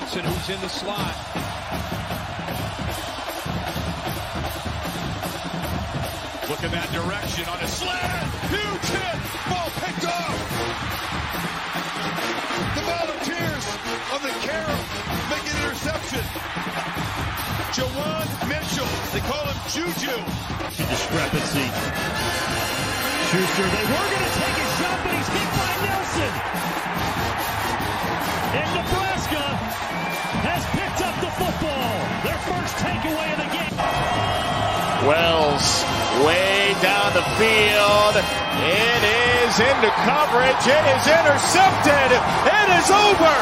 Robinson, who's in the slot. Look in that direction on a slant. Huge hit. Ball picked off. The Volunteers of the Carroll make an interception. Jawan Mitchell. They call him Juju. Discrepancy. Schuster, they were going to take a shot, but he's hit by Nelson. And Nebraska has picked up the football. Their first takeaway of the game. Wells way down the field. It is into coverage. It is intercepted. It is over.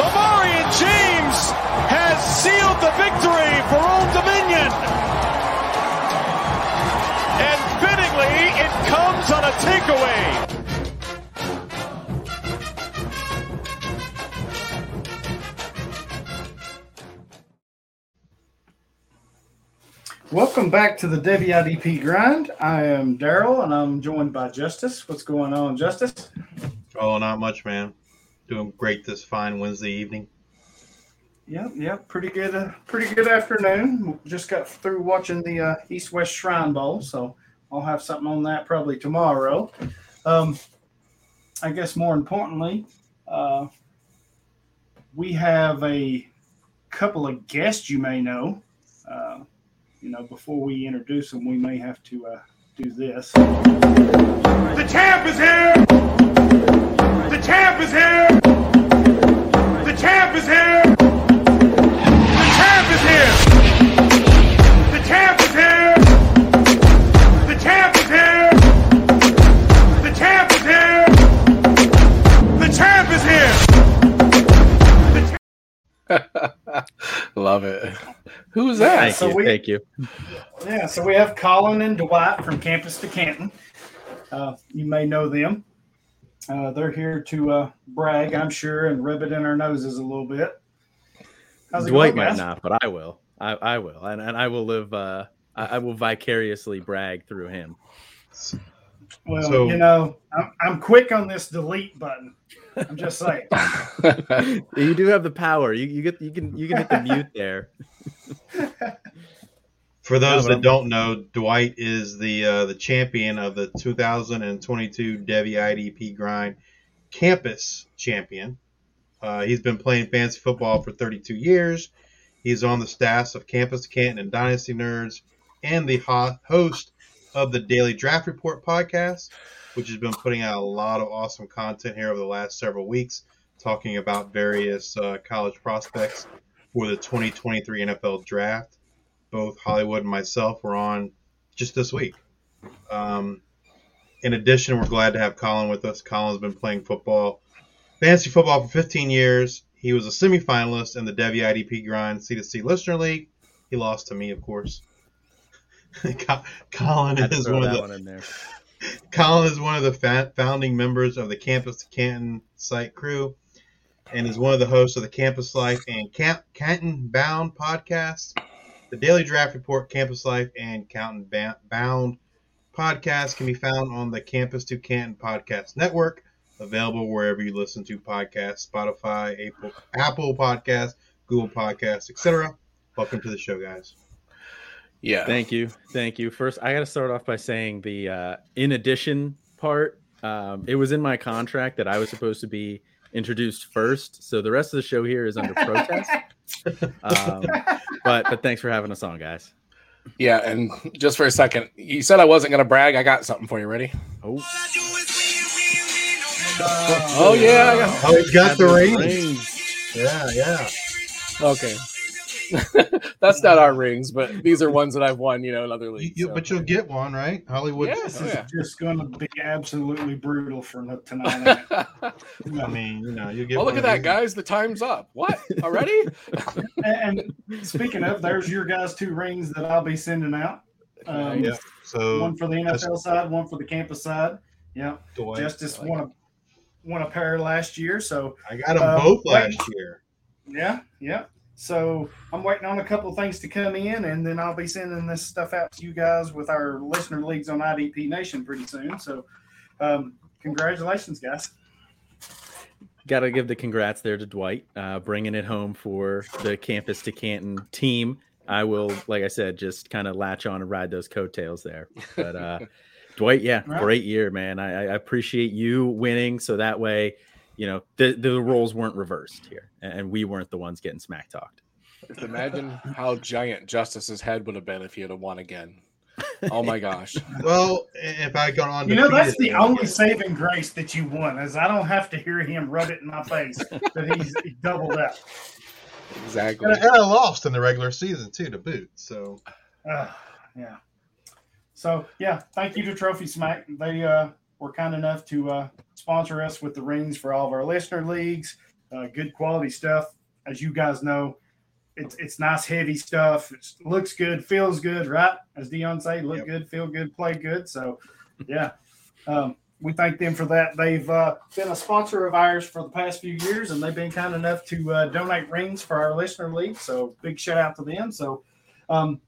Lamarian James has sealed the victory for Old Dominion. And fittingly, it comes on a takeaway. Welcome back to the WIDP grind. I am Daryl and I'm joined by Justice. What's going on, Justice? Oh, not much, man. Doing great this fine Wednesday evening. Yep, yep, pretty good. Uh, pretty good afternoon. Just got through watching the uh, East West Shrine Bowl, so I'll have something on that probably tomorrow. Um, I guess more importantly, uh, we have a couple of guests you may know. You know, before we introduce them, we may have to uh, do this. The champ is here. The champ is here. The champ is here. The champ is here. The champ is here. The champ is here. The champ is here. The champ is here. Love it. Who's that? Thank So you, we- Thank you. Yeah, so we have Colin and Dwight from Campus to Canton. Uh, you may know them. Uh, they're here to uh, brag, I'm sure, and rub it in our noses a little bit. How's Dwight going, might guys? not, but I will. I, I will, and, and I will live. Uh, I, I will vicariously brag through him. Well, So- you know, I'm, I'm quick on this delete button. I'm just saying. you do have the power. You, you get you can you can hit the mute there. For those that I'm- don't know, Dwight is the uh, the champion of the 2022 Devy IDP Grind Campus Champion. Uh, he's been playing fantasy football for 32 years. He's on the staffs of Campus Canton and Dynasty Nerds, and the ho- host of the Daily Draft Report podcast, which has been putting out a lot of awesome content here over the last several weeks, talking about various uh, college prospects for the 2023 NFL Draft both Hollywood and myself were on just this week. Um, in addition, we're glad to have Colin with us. Colin's been playing football, fantasy football for 15 years. He was a semifinalist in the Devy IDP Grind C2C Listener League. He lost to me, of course. Colin is one of the one in there. Colin is one of the founding members of the Campus to Canton site crew and is one of the hosts of the Campus Life and Camp Canton Bound podcast. The Daily Draft Report, Campus Life, and Canton Bound podcast can be found on the Campus to Canton podcast network, available wherever you listen to podcasts, Spotify, Apple, Apple Podcasts, Google Podcasts, etc. Welcome to the show, guys. Yeah. Thank you. Thank you. First, I got to start off by saying the uh, in addition part. Um, it was in my contract that I was supposed to be introduced first, so the rest of the show here is under protest. um, but but thanks for having us on, guys. Yeah, and just for a second, you said I wasn't going to brag. I got something for you. Ready? Oh, oh yeah. I got- Oh, he's got the rings. rings. Yeah, yeah. Okay. That's not our rings, but these are ones that I've won, you know, in other leagues. you, so. but you'll get one, right? Hollywood. Yeah. This Oh, is yeah. just going to be absolutely brutal for tonight. I mean, you know, you get. oh, look at that, these. guys. The time's up. What? Already? and, and speaking of, there's your guys' two rings that I'll be sending out. Um, Yeah. So One for the NFL side, one for the campus side. Yeah, Dwight, Justice I like won a won a pair last year, so I got them Um, both wait. last year. yeah, yeah. So I'm waiting on a couple of things to come in, and then I'll be sending this stuff out to you guys with our listener leagues on IDP Nation pretty soon. So, um, congratulations, guys. got to give the congrats there to Dwight, uh, bringing it home for the campus to Canton team. I will, like I said, just kind of latch on and ride those coattails there. But uh, Dwight, yeah, Right. great year, man. I, I appreciate you winning, so that way, you know, the the roles weren't reversed here, and we weren't the ones getting smack talked. Just imagine how giant Justice's head would have been if he had won again. Oh my gosh. Well, if I got on, You know, that's the only saving grace that you won, is I don't have to hear him rub it in my face that he's doubled up. Exactly. And I, and I lost in the regular season too to boot. So Uh, yeah. So yeah, thank you to Trophy Smack. They uh, were kind enough to uh, sponsor us with the rings for all of our listener leagues. Uh, good quality stuff, as you guys know. It's it's nice, heavy stuff. It looks good, feels good, right? As Deion say, look Yep. good, feel good, play good. So, yeah, um, we thank them for that. They've uh, been a sponsor of ours for the past few years, and they've been kind enough to uh, donate rings for our listener league. So, big shout out to them. So, um,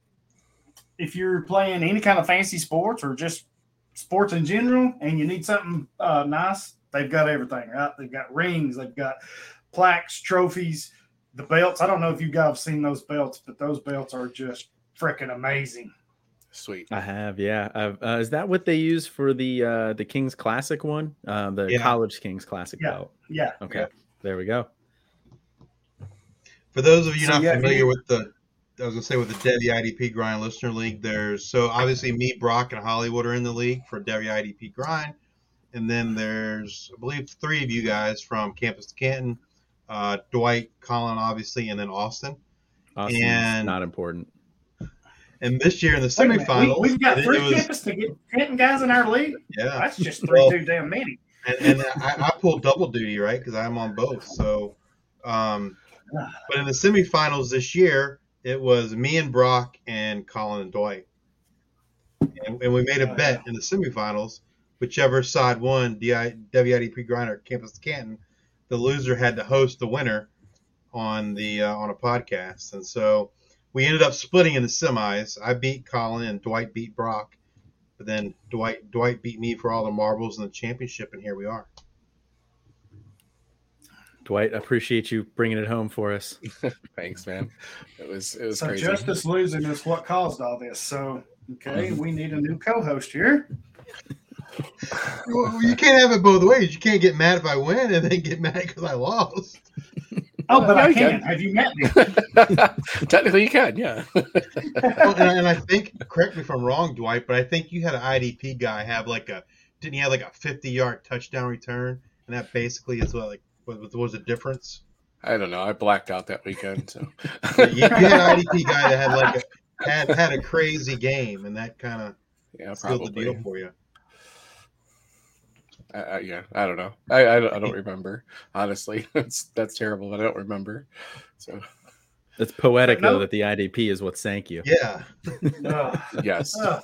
if you're playing any kind of fancy sports or just sports in general and you need something uh, nice, they've got everything, right? They've got rings, they've got plaques, trophies, the belts. I don't know if you guys have seen those belts, but those belts are just freaking amazing. Sweet. I have, yeah. I've, uh, is that what they use for the uh, the Kings Classic one? Uh, the Yeah. College Kings Classic Yeah. belt. Yeah. Okay, there we go. For those of you So, not yeah, familiar you- with the, I was gonna say with the Devy IDP Grind Listener League, there's so obviously me, Brock, and Hollywood are in the league for Devy IDP Grind, and then there's I believe three of you guys from Campus to Canton, uh, Dwight, Colin, obviously, and then Austin. Austin's And- not important. And this year in the Wait a minute, semifinals, We, have got three it was- campus to get Canton guys in our league. yeah, That's just three Well- too damn many. and, and I, I pulled double duty, right? Because I'm on both. So, um, but in the semifinals this year, it was me and Brock and Colin and Dwight, and, and we made a Oh, bet in the semifinals. Whichever side won, DI, WIDP Grinder Campus Canton, the loser had to host the winner on the uh, on a podcast, and so we ended up splitting in the semis. I beat Colin and Dwight beat Brock. But then Dwight Dwight beat me for all the marbles in the championship, and here we are. Dwight, I appreciate you bringing it home for us. Thanks, man. It was it was So crazy. justice losing is what caused all this. So okay, Mm-hmm. we need a new co-host here. Well, you can't have it both ways. You can't get mad if I win and then get mad because I lost. Oh, but Yeah, I you can. can. Have you met me? Technically, you can, yeah. Well, and, and I think, correct me if I'm wrong, Dwight, but I think you had an IDP guy have like a, didn't he have like a 50 yard touchdown return? And that basically is what like what, what was the difference? I don't know. I blacked out that weekend, so you, you had an IDP guy that had like a, had had a crazy game, and that kind of yeah, sealed the deal for you. I, I, yeah, I don't know. I, I, don't, I don't remember honestly. That's that's terrible, but I don't remember. So It's poetic No. though that the IDP is what sank you. Yeah, Ugh. yes, Ugh.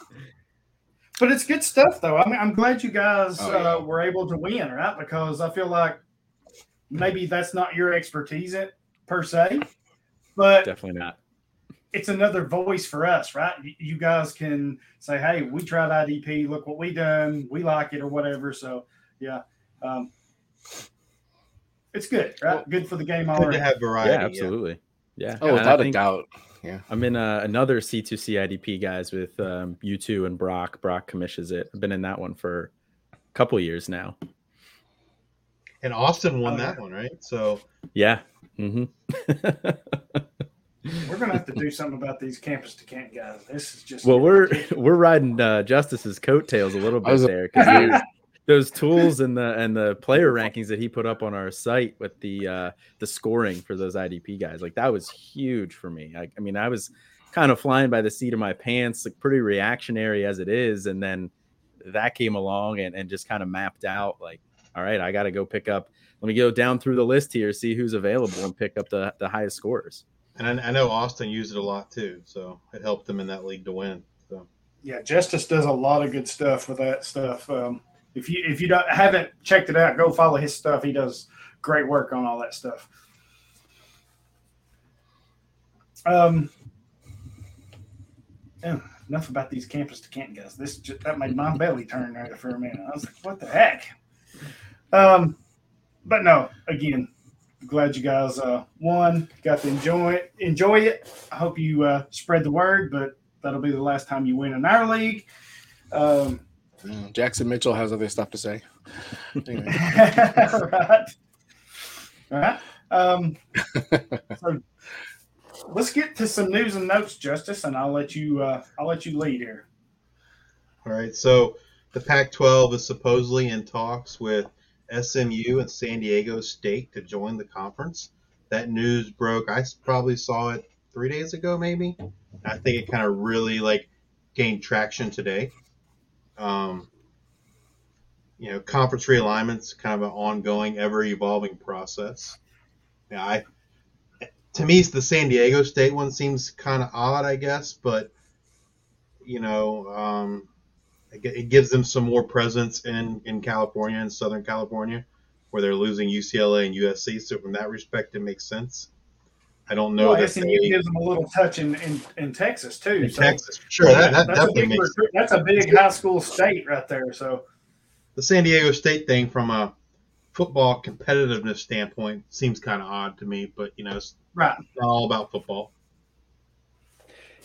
But it's good stuff, though. I mean, I'm glad you guys Oh, yeah. uh, were able to win, right? Because I feel like maybe that's not your expertise it, per se, but Definitely not. it's another voice for us, right? You- You guys can say, "Hey, we tried IDP. Look what we done. We like it, or whatever." So, yeah, um, it's good, right? Well, good for the game good already. to have variety. yeah, absolutely. Yeah. oh, And I without a doubt. Yeah. I'm in uh, another C2C IDP guys with um, U2 and Brock. Brock commissions it. I've been in that one for a couple years now. And Austin won Oh, that yeah. one, right? So Yeah. hmm We're gonna have to do something about these campus to camp guys. This is just well, we're we're riding uh, Justice's coattails a little bit was- there because those tools and the and the player rankings that he put up on our site with the uh, the scoring for those IDP guys, like that was huge for me. I, I mean, I was kind of flying by the seat of my pants, like pretty reactionary as it is, and then that came along and, and just kind of mapped out like, all right, I got to go pick up. Let me go down through the list here, see who's available, and pick up the the highest scores. and I, I know Austin used it a lot too, so it helped them in that league to win. So yeah, Justice does a lot of good stuff with that stuff. Um, if you if you don't haven't checked it out, go follow his stuff. He does great work on all that stuff. Um, yeah, enough about these campus to Canton guys. This just, that made my belly turn there for a minute. I was like, what the heck? Um, but no, again, glad you guys uh, won. Got to enjoy it. Enjoy it. I hope you uh, spread the word, but that'll be the last time you win in our league. Um, Jackson Mitchell has other stuff to say. Anyway. right. All right. Um, so let's get to some news and notes, Justice, and I'll let you. Uh, I'll let you lead here. All right. So the Pac-12 is supposedly in talks with SMU and San Diego State to join the conference. That news broke. I probably saw it three days ago, maybe. I think it kind of really like gained traction today. Um, you know, conference realignment's kind of an ongoing, ever evolving process. Yeah, I to me, the San Diego State one seems kind of odd, I guess, but you know, um, it gives them some more presence in in California and Southern California, where they're losing UCLA and USC. So from that respect, it makes sense. I don't know. Well, SMU they, gives them a little touch in, in, in Texas too. In so, Texas, sure. That, that that's definitely a big, makes sense. That's a big high school state right there. So the San Diego State thing, from a football competitiveness standpoint, seems kind of odd to me. But you know, it's right. not all about football.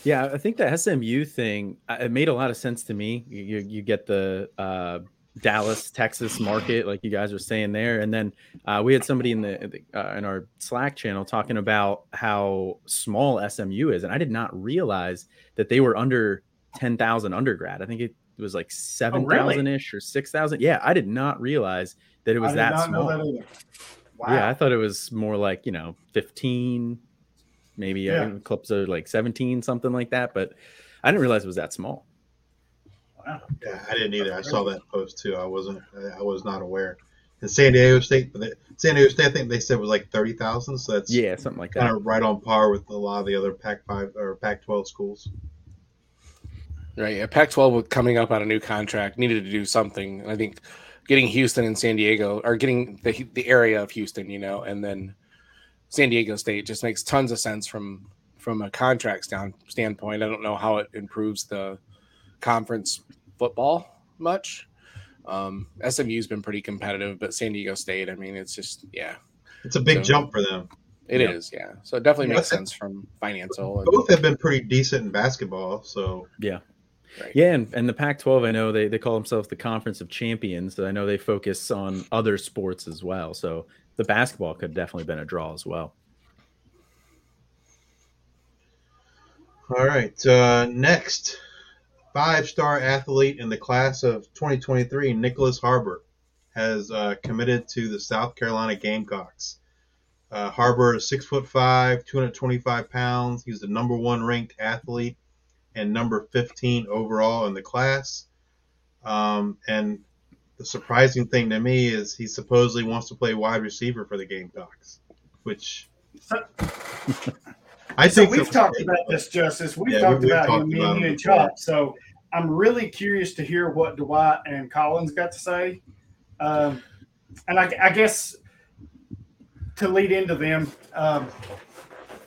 Yeah, I think the SMU thing it made a lot of sense to me. You you get the uh, Dallas, Texas market, like you guys were saying there, and then uh, we had somebody in the uh, in our Slack channel talking about how small SMU is, and I did not realize that they were under ten thousand undergrad. I think it was like seven thousand oh, ish or six thousand. Yeah, I did not realize that it was that small. That wow. Yeah, I thought it was more like you know fifteen, maybe yeah. clips of like 17, something like that. But I didn't realize it was that small. Wow. Yeah, I didn't either. I saw that post too. I wasn't, I was not aware. And San Diego State, but San Diego State, I think they said was like thirty thousand. So that's yeah, something like that. Kind of right on par with a lot of the other Pac five or Pac twelve schools. Right. Yeah. Pac twelve coming up on a new contract needed to do something, and I think getting Houston and San Diego, or getting the the area of Houston, you know, and then San Diego State just makes tons of sense from from a contract stand, standpoint. I don't know how it improves the conference football much. Um, SMU's been pretty competitive, but San Diego State, I mean, it's just yeah, it's a big so, jump for them. It yeah. is, yeah. So it definitely yeah, makes sense from financial. Both have been pretty decent in basketball, so yeah. Right. Yeah, and, and the Pac-12, I know they, they call themselves the Conference of Champions. So I know they focus on other sports as well. So the basketball could definitely been a draw as well. All right. Uh, next, five-star athlete in the class of 2023, Nyckoles Harbor, has uh, committed to the South Carolina Gamecocks. Uh, Harbor is six foot five, 225 pounds. He's the number one ranked athlete and number 15 overall in the class. Um, and the surprising thing to me is he supposedly wants to play wide receiver for the Gamecocks, which I so think we've talked about this, Justice. We've yeah, talked we, about talked you, me, and Chop. So I'm really curious to hear what Dwight and Colin's got to say. Um, and I, I, guess to lead into them, um,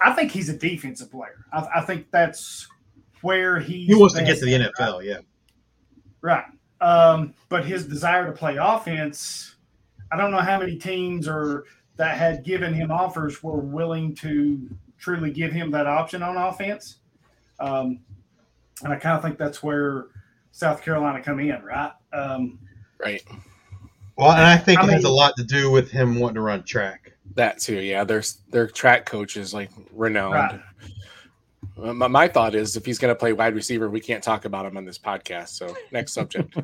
I think he's a defensive player. I, I think that's where he he wants to get to the NFL. Right? Yeah, right. Um, but his desire to play offense, I don't know how many teams or that had given him offers were willing to truly give him that option on offense. Um, and I kind of think that's where South Carolina come in, right? Um, right. Well, and I think I it mean, has a lot to do with him wanting to run track. That too, yeah. Their their track coach is like renowned. Right. My, my thought is if he's going to play wide receiver, we can't talk about him on this podcast. So next subject.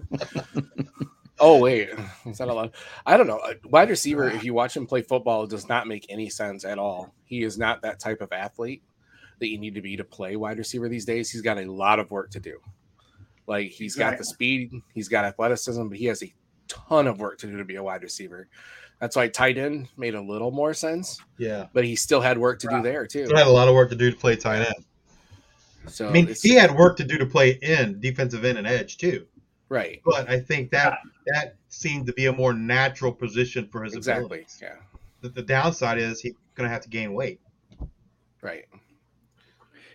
oh wait, is that allowed? I don't know. Uh, wide receiver, if you watch him play football, does not make any sense at all. He is not that type of athlete that you need to be to play wide receiver these days. He's got a lot of work to do. Like he's exactly. got the speed, he's got athleticism, but he has a ton of work to do to be a wide receiver. That's why tight end made a little more sense. Yeah, but he still had work to do there too. He had a lot of work to do to play tight end. So I mean, he had work to do to play in defensive end and edge too. Right. But I think that that seemed to be a more natural position for his exactly. abilities. Yeah. The, the downside is he's going to have to gain weight. Right.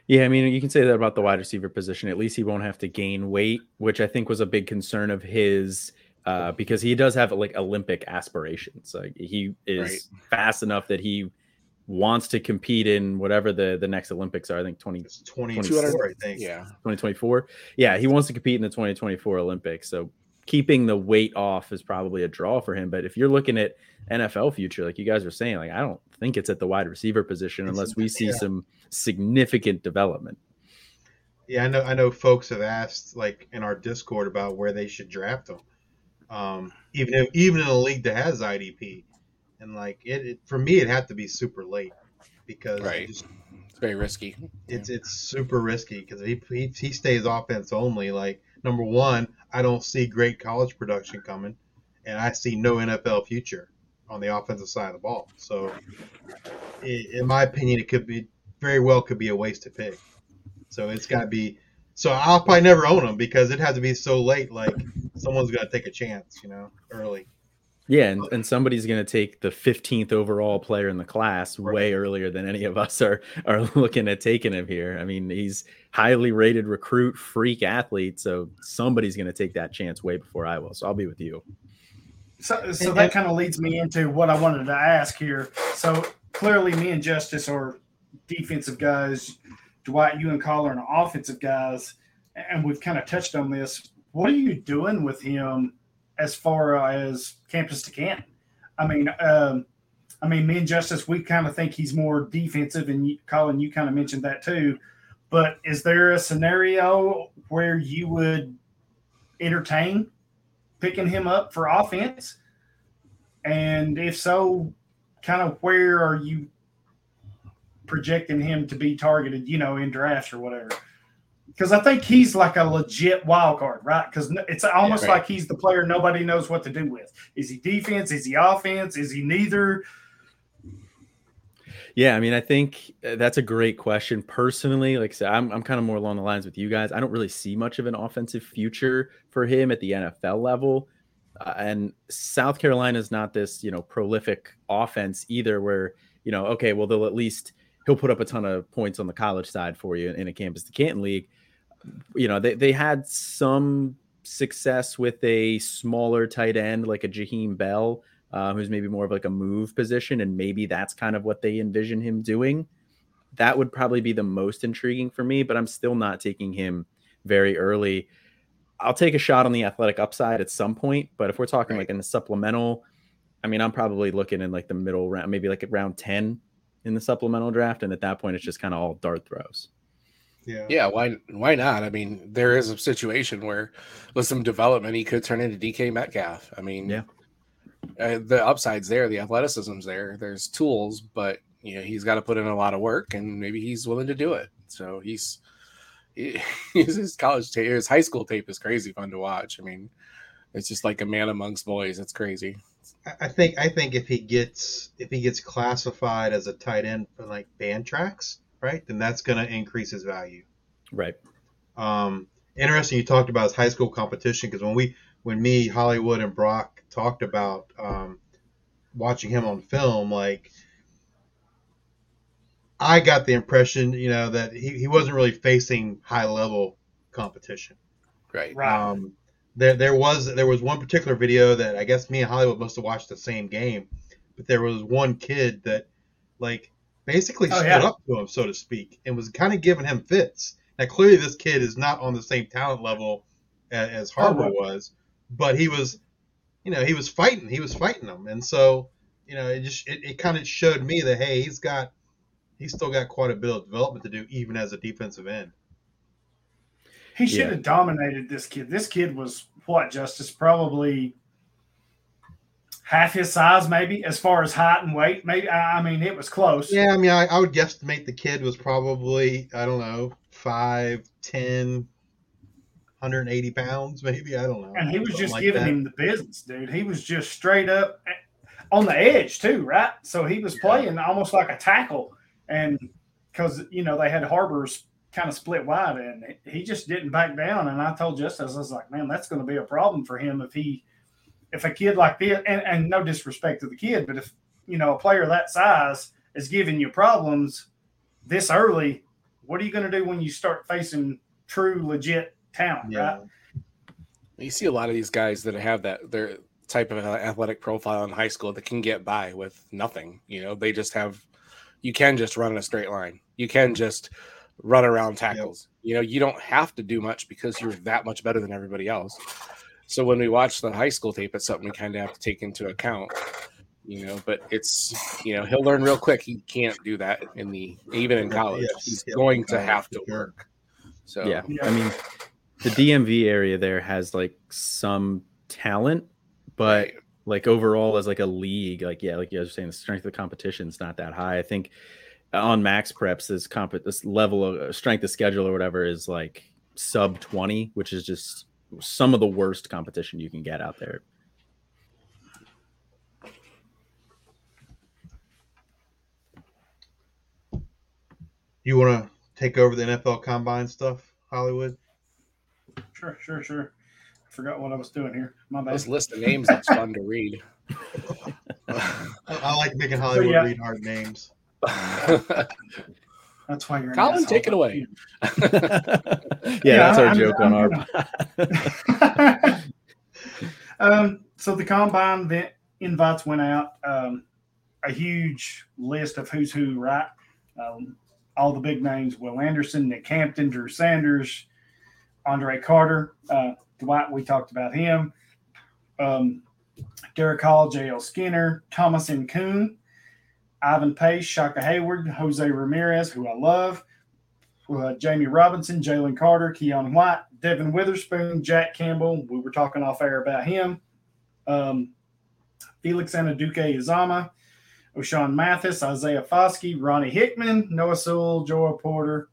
Yeah, I mean, you can say that about the wide receiver position. At least he won't have to gain weight, which I think was a big concern of his uh, because he does have like Olympic aspirations. Like he is Right. fast enough that he wants to compete in whatever the the next Olympics are. I think 20, It's 24, I think. Yeah. 2024. Yeah, he wants to compete in the 2024 Olympics. So keeping the weight off is probably a draw for him. But if you're looking at NFL future, like you guys are saying, like I don't think it's at the wide receiver position unless we see yeah. some significant development. Yeah, I know. I know folks have asked like in our Discord about where they should draft him. Um, even if even in a league that has IDP, and like it, it for me, it had to be super late because Right. just- It's very risky. it's it's super risky because he, he he stays offense only. Like number one, I don't see great college production coming, and I see no NFL future on the offensive side of the ball. So, i in my opinion, it could be very well could be a wasted pick. So it's got to be. So I'll probably never own him because it has to be so late. Like someone's gonna take a chance, you know, early. Yeah, and, and somebody's going to take the 15th overall player in the class way earlier than any of us are are looking at taking him here. I mean, he's highly rated recruit, freak athlete, so somebody's going to take that chance way before I will. So I'll be with you. So, so that kind of leads me into what I wanted to ask here. So clearly, me and Justice are defensive guys. Dwight, you and Colin are offensive guys, and we've kind of touched on this. What are you doing with him as far as campus to camp. I mean, um, I mean, me and Justice, we kind of think he's more defensive, and you, Colin, you kind of mentioned that too. But is there a scenario where you would entertain picking him up for offense? And if so, kind of where are you projecting him to be targeted, you know, in drafts or whatever? Because I think he's like a legit wild card, right? Because it's almost Yeah, right. like he's the player nobody knows what to do with. Is he defense? Is he offense? Is he neither? Yeah, I mean, I think uh, that's a great question. Personally, like I said, I'm, I'm kind of more along the lines with you guys. I don't really see much of an offensive future for him at the NFL level. Uh, and South Carolina is not this, you know, prolific offense either, where, you know, okay, well, they'll at least, he'll put up a ton of points on the college side for you in a campus to Canton league. You know, they, they had some success with a smaller tight end like a Jaheim Bell, uh, who's maybe more of like a move position, and maybe that's kind of what they envision him doing. That would probably be the most intriguing for me, but I'm still not taking him very early. I'll take a shot on the athletic upside at some point, but if we're talking Right. like in the supplemental, I mean, I'm probably looking in like the middle round, maybe like at round 10 in the supplemental draft. And at that point, it's just kind of all dart throws. Yeah. Yeah, why why not? I mean, there is a situation where with some development he could turn into DK Metcalf. I mean, Yeah. uh, the upside's there, the athleticism's there. There's tools, but you know he's got to put in a lot of work, and maybe he's willing to do it. So he's he, his college tape, his high school tape is crazy fun to watch. I mean, it's just like a man amongst boys. It's crazy. I- I think I think if he gets if he gets classified as a tight end for like Fantrax, right, then that's going to increase his value. Right. Um, interesting, you talked about his high school competition because when we when me Hollywood and Brock talked about um, watching him on film, like I got the impression, you know, that he, he wasn't really facing high level competition. Right. Right. Um, there, there was there was one particular video that I guess me and Hollywood must have watched the same game, but there was one kid that like basically Oh, stood yeah. up to him, so to speak, and was kind of giving him fits. Now clearly this kid is not on the same talent level as, as Harbor Harbor. Oh, was, but he was, you know, he was fighting, he was fighting them, and so you know it just it, it kind of showed me that hey he's got he's still got quite a bit of development to do even as a defensive end. He should Yeah. have dominated this kid. This kid was what, Justice? Probably half his size, maybe, as far as height and weight. Maybe I I mean it was close. Yeah, I mean, I, I would guesstimate the kid was probably, I don't know, 5, 10, 180 pounds, maybe. I don't know. And he was Something just like giving that. him the business, dude. He was just straight up eh, on the edge too, right? So he was playing almost like a tackle, and because you know they had Harbors kind of split wide, and he just didn't back down. And I told Justice, I was like, man, that's going to be a problem for him if he, if a kid like this, and, and no disrespect to the kid, but if you know a player that size is giving you problems this early, what are you going to do when you start facing true legit talent, Yeah. right? You see a lot of these guys that have that their type of athletic profile in high school that can get by with nothing. You know, they just have. You can just run in a straight line. You can just run around tackles. Yep. You know, you don't have to do much because you're that much better than everybody else. So when we watch the high school tape, it's something we kind of have to take into account. You know, but it's you know he'll learn real quick. He can't do that in the even in college. Yes. He's going to have to work. So yeah, I mean, the DMV area there has like some talent, but right. like overall as like a league, like yeah, like you guys were saying, the strength of the competition is not that high. I think on MaxPreps, this comp this level of uh, strength of schedule or whatever is like sub twenty, which is just some of the worst competition you can get out there. You want to take over the NFL Combine stuff, Hollywood? Sure, sure, sure. I forgot what I was doing here. My bad. This list of names is fun to read. I like making Hollywood yeah. read hard names. That's why you're. In. Colin, take it away. yeah, yeah, that's our I'm, joke I'm, on our. um, so the combine the invites went out. Um, a huge list of who's who, right? Um, all the big names: Will Anderson, Nick Hampton, Drew Sanders, Andre Carter, uh, Dwight. We talked about him. Um, Derick Hall, J.L. Skinner, Thomas Incoom, Ivan Pace, Shaka Heyward, Jose Ramirez, who I love, uh, Jammie Robinson, Jalen Carter, Keion White, Devon Witherspoon, Jack Campbell. We were talking off air about him. Um, Felix Anudike-Uzomah, O'Shawn Mathis, Isaiah Foskey, Ronnie Hickman, Noah Sewell, Joe Porter,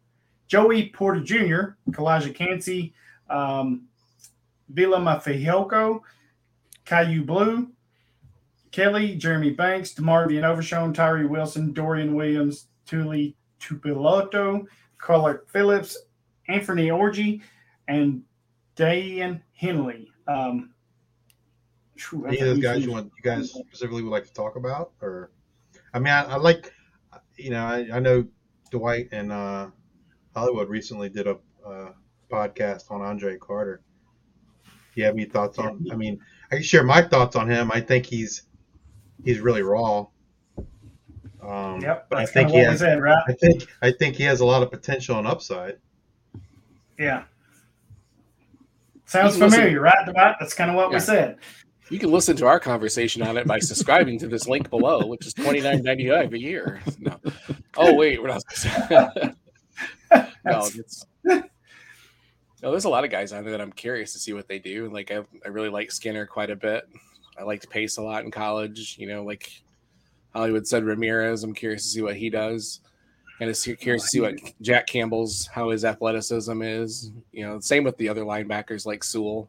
Joey Porter Jr., Calijah Kancey, um, Vila Mafeoko, Kyu Blu, Kelly, Jeremy Banks, DeMarvion Overshown, Tyree Wilson, Dorian Williams, Tuli Tuipulotu, Clark Phillips, Anthony Orji, and Daiyan Henley. Um, Any of those guys you want you guys specifically would like to talk about, or I mean, I, I like, you know, I, I know Dwight and uh, Hollywood recently did a uh, podcast on Andre Carter. Do you have any thoughts on? I mean, I can share my thoughts on him. I think he's he's really raw. Um, yep, but I think he has. Said, right? I think I think he has a lot of potential and upside. Yeah. Sounds familiar, listen, right? That's kind of what yeah. we said. You can listen to our conversation on it by subscribing to this link below, which is twenty nine ninety five a year. No. Oh wait, we're not. no, it's. No, there's a lot of guys on there that I'm curious to see what they do. Like I, I really like Skinner quite a bit. I liked Pace a lot in college. You know, like Hollywood said, Ramirez. I'm curious to see what he does, and it's curious to see what Jack Campbell's how his athleticism is. You know, same with the other linebackers like Sewell.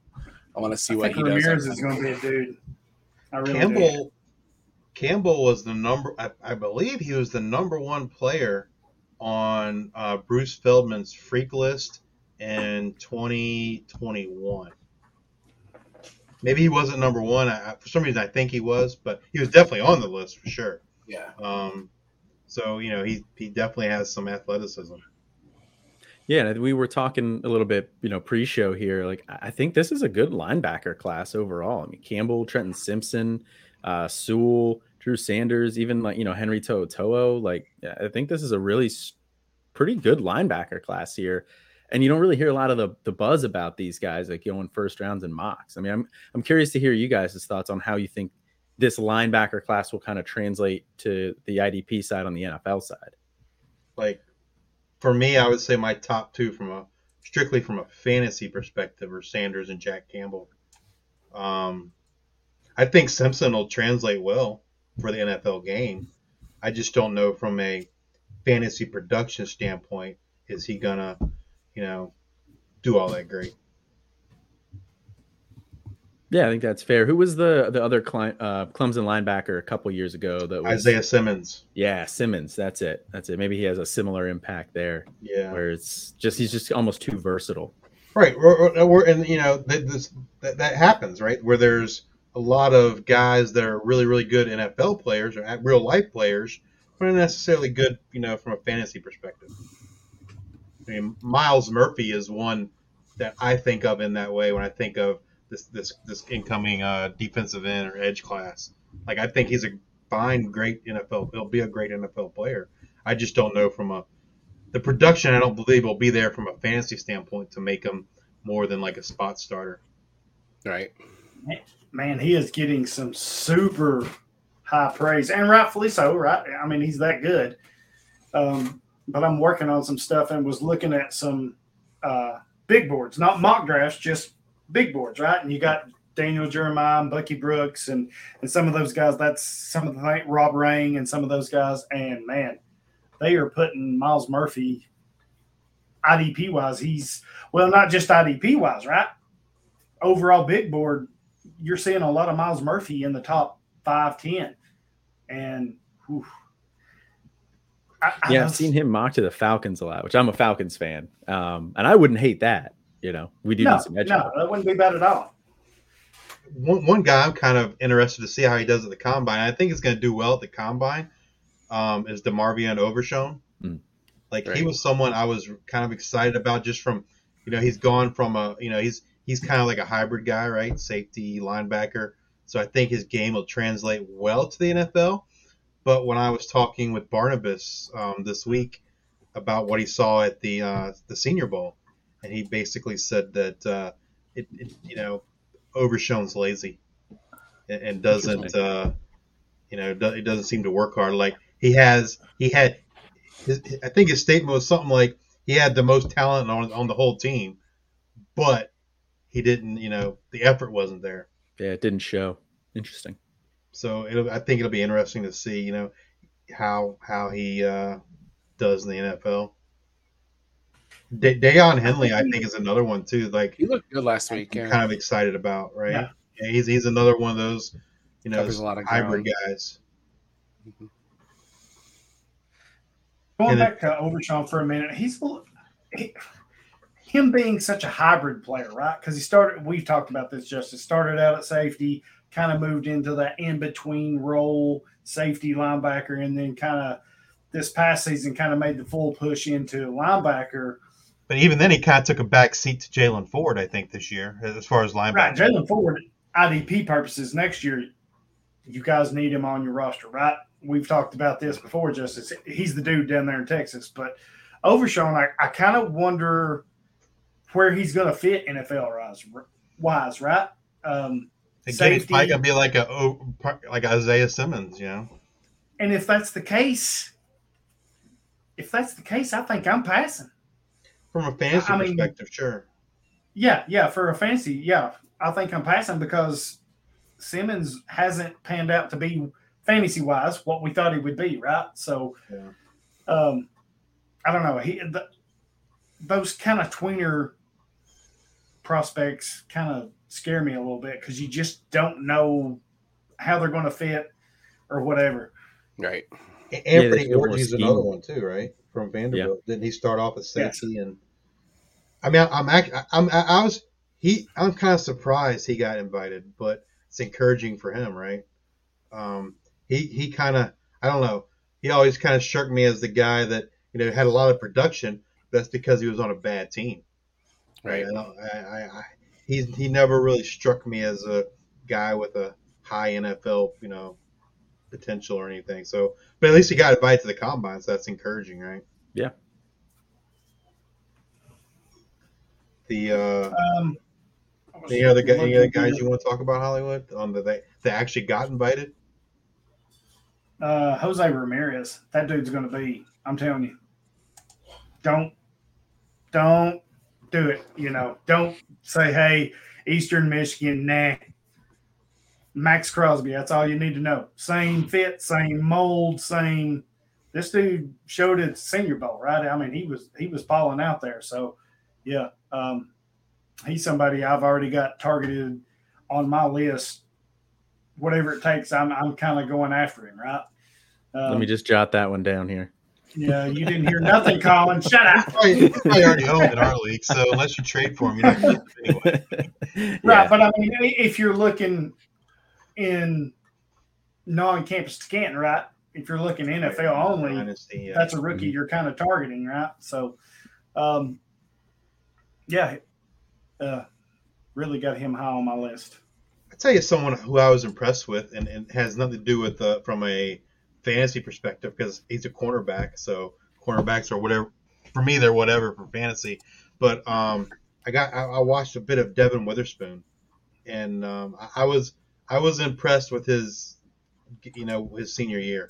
I want to see I what he Ramirez does. Ramirez is going to be a dude. Really Campbell. Do. Campbell was the number. I, I, believe he was the number one player on uh, Bruce Feldman's freak list in 2021. Maybe he wasn't number one. I, for some reason, I think he was, but he was definitely on the list for sure. Yeah. Um, so you know, he he definitely has some athleticism. Yeah, we were talking a little bit, you know, pre-show here. Like, I think this is a good linebacker class overall. I mean, Campbell, Trenton Simpson, uh, Sewell, Drew Sanders, even like you know Henry To'oTo'o. Like, I think this is a really pretty good linebacker class here and you don't really hear a lot of the, the buzz about these guys like going first rounds and mocks. I mean, I'm I'm curious to hear you guys' thoughts on how you think this linebacker class will kind of translate to the IDP side on the NFL side. Like for me, I would say my top two from a strictly from a fantasy perspective are Sanders and Jack Campbell. Um, I think Simpson will translate well for the NFL game. I just don't know from a fantasy production standpoint, is he gonna you know, do all that great. Yeah, I think that's fair. Who was the the other uh, Clemson linebacker a couple years ago? That was, Isaiah Simmons. Yeah, Simmons. That's it. That's it. Maybe he has a similar impact there. Yeah, where it's just he's just almost too versatile. Right. We're, we're and you know this that, that happens right where there's a lot of guys that are really really good NFL players or real life players, but not necessarily good you know from a fantasy perspective. I mean, Myles Murphy is one that I think of in that way when I think of this this this incoming uh, defensive end or edge class. Like I think he's a fine, great NFL. He'll be a great NFL player. I just don't know from a the production. I don't believe will be there from a fantasy standpoint to make him more than like a spot starter. Right. Man, he is getting some super high praise, and rightfully so. Right? I mean, he's that good. Um, but I'm working on some stuff and was looking at some uh, big boards, not mock drafts, just big boards, right? And you got Daniel Jeremiah and Bucky Brooks and and some of those guys. That's some of the Rob Rang and some of those guys. And man, they are putting Myles Murphy IDP wise. He's well, not just IDP wise, right? Overall big board, you're seeing a lot of Myles Murphy in the top five, ten, and whew, I, I yeah, I've seen him mock to the Falcons a lot, which I'm a Falcons fan, um, and I wouldn't hate that. You know, we do no, need some edge. No, that wouldn't be bad at all. One, one guy I'm kind of interested to see how he does at the combine. I think he's going to do well at the combine. Um, is DeMarvion Overshown? Mm. Like right. he was someone I was kind of excited about just from, you know, he's gone from a, you know, he's he's kind of like a hybrid guy, right? Safety, linebacker. So I think his game will translate well to the NFL. But when I was talking with Barnabas um, this week about what he saw at the uh, the Senior Bowl, and he basically said that uh, it, it, you know Overshown's lazy and, and doesn't uh, you know it doesn't seem to work hard. Like he has he had his, I think his statement was something like he had the most talent on on the whole team, but he didn't you know the effort wasn't there. Yeah, it didn't show. Interesting. So it'll, I think it'll be interesting to see, you know, how how he uh, does in the NFL. De- Daiyan Henley, I think, is another one too. Like he looked good last week. Yeah. Kind of excited about, right? Yeah. yeah. he's he's another one of those, you know, a lot of hybrid guys. Mm-hmm. Going and back it, to Overshown for a minute, he's he, him being such a hybrid player, right? Because he started. We've talked about this. Justice started out at safety, kind of moved into that in between role, safety linebacker, and then kind of this past season kind of made the full push into linebacker. But even then, he kind of took a back seat to Jaylan Ford, I think, this year as far as linebacker. Right, Jaylan Ford, IDP purposes next year, you guys need him on your roster, right? We've talked about this before, Justice. He's the dude down there in Texas, but Overshown, I, I kind of wonder where he's going to fit NFL wise, right? Um, He's probably gonna be like a oh, like Isaiah Simmons, you know. And if that's the case, if that's the case, I think I'm passing. From a fantasy I mean, perspective, sure. Yeah, yeah, for a fantasy, yeah, I think I'm passing because Simmons hasn't panned out to be fantasy wise what we thought he would be, right? So, yeah. um, I don't know. He the, those kind of tweener prospects kind of scare me a little bit because you just don't know how they're going to fit or whatever. Right. Anthony yeah, Orji's another one too, right? From Vanderbilt. Yeah. Didn't he start off as safety? And I mean, I'm, I'm, I'm, I was he. I'm kind of surprised he got invited, but it's encouraging for him, right? Um, he he kind of I don't know. He always kind of struck me as the guy that you know had a lot of production. That's because he was on a bad team, right? I, I, I he's he never really struck me as a guy with a high NFL, you know, potential or anything. So, but at least he got invited to the combine, so that's encouraging, right? Yeah. The uh, um, any other any other guys you want to talk about Hollywood on the they they actually got invited? Uh, Jose Ramirez, that dude's going to be. I'm telling you, don't don't do it. You know, don't say, hey, Eastern Michigan, nah. Maxx Crosby, that's all you need to know. Same fit, same mold, same. This dude showed at Senior Bowl, right? I mean, he was he was balling out there. So, yeah, um, he's somebody I've already got targeted on my list. Whatever it takes, I'm I'm kind of going after him, right? Um, Let me just jot that one down here. Yeah, you didn't hear nothing, Colin. Shut up. He's probably, already owned in our league, so unless you trade for him, you don't anyway. Right, yeah. but I mean, if you're looking in non-campus to Canton, right? If you're looking NFL only, Dynasty, yeah. that's a rookie mm-hmm. you're kind of targeting, right? So, um, yeah, uh, really got him high on my list. I tell you, someone who I was impressed with, and, and has nothing to do with uh, from a fantasy perspective because he's a cornerback. So cornerbacks are whatever for me. They're whatever for fantasy. But um, I got I, I watched a bit of Devon Witherspoon, and um, I, I was I was impressed with his you know his senior year.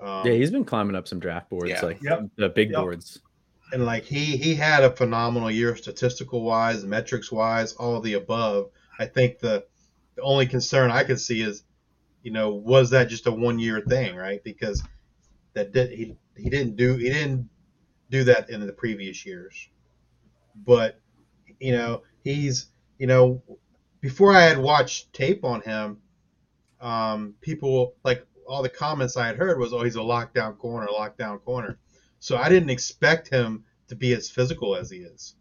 Um, Yeah, he's been climbing up some draft boards, Yeah. like Yep. the big Yep. boards. and like he he had a phenomenal year statistical wise metrics wise all of the above i think the the only concern i could see is you know was that just a one year thing right? Because that did he he didn't do he didn't do that in the previous years. But you know he's you know before i had watched tape on him um people like all the comments i had heard was oh he's a lockdown corner lockdown corner. So I didn't expect him to be as physical as he is,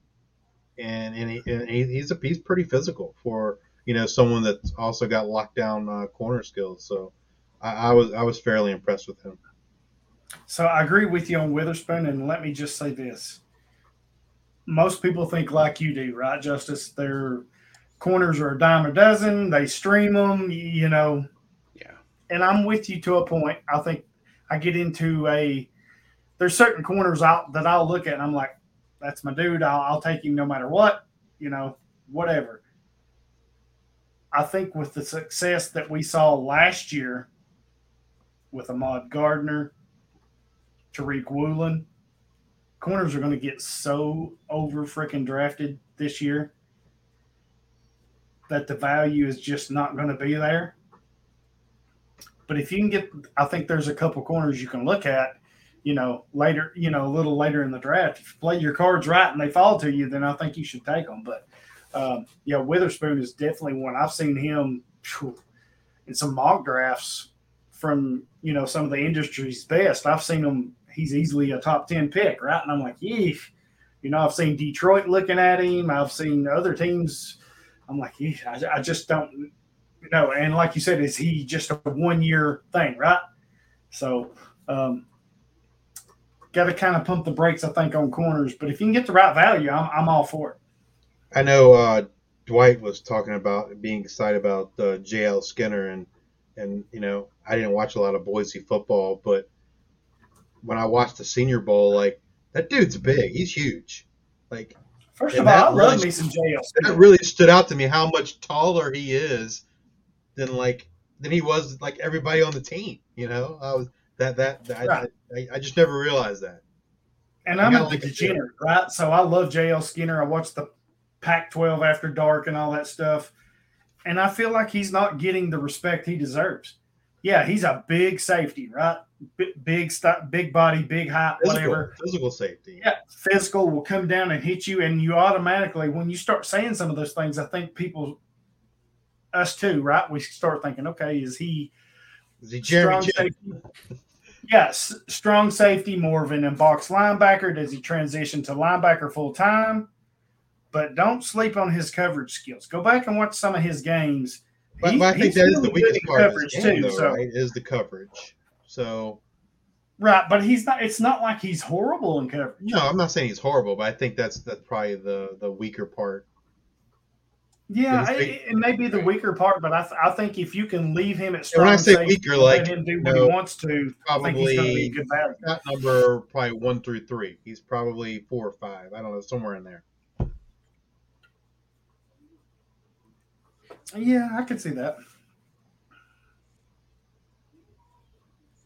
and and, he, and he's a he's pretty physical for you know someone that's also got lockdown uh, corner skills. So I, I was I was fairly impressed with him. So I agree with you on Witherspoon, and let me just say this: most people think like you do, right, Justice? Their corners are a dime a dozen. They stream them, you know. Yeah. And I'm with you to a point. I think I get into a. There's certain corners out that I'll look at, and I'm like, "That's my dude. I'll, I'll take him no matter what, you know, whatever." I think with the success that we saw last year with Ahmad Gardner, Tariq Woolen. Corners are going to get so over freaking drafted this year that the value is just not going to be there. But if you can get, I think there's a couple corners you can look at, you know, later, you know, a little later in the draft. If you play your cards right and they fall to you, then I think you should take them. But um, yeah, Witherspoon is definitely one. I've seen him in some mock drafts from you know some of the industry's best. I've seen him; he's easily a top ten pick, right? And I'm like, yeesh. You know, I've seen Detroit looking at him. I've seen other teams. I'm like, I, I just don't know. And like you said, is he just a one year thing, right? So, um, got to kind of pump the brakes, I think, on corners. But if you can get the right value, I'm, I'm all for it. I know uh, Dwight was talking about being excited about uh, JL Skinner and and you know I didn't watch a lot of Boise football, but when I watched the Senior Bowl, like that dude's big. He's huge. Like First of all, I that love really- me some JL. that really stood out to me how much taller he is than like than he was like everybody on the team. You know, I was that that, that I, I, I just never realized that. And I'm a like degenerate, right? So I love JL Skinner. I watched the Pac 12 after dark and all that stuff. And I feel like he's not getting the respect he deserves. Yeah, he's a big safety, right? B- big, st- big body, big height, Physical, whatever. physical safety. Yeah, physical will come down and hit you, and you automatically, when you start saying some of those things, I think people, us too, right? We start thinking, okay, is he Is he Jeremy strong. Yes, strong safety, more of an in-box linebacker. Does he transition to linebacker full time? But don't sleep on his coverage skills. Go back and watch some of his games. But, He- but I think that is the weakest part of coverage his game, too. though, So right? Is the coverage. So right, but he's not. It's not like he's horrible in coverage. no, I'm not saying he's horrible, but I think that's that's probably the the weaker part. Yeah, it, it may be the weaker part, but I, th- I think if you can leave him at strong when I say safety weaker, like, let him do what he wants to, I think he's Probably good value. number probably one through three. He's probably four or five. I don't know, somewhere in there. Yeah, I could see that.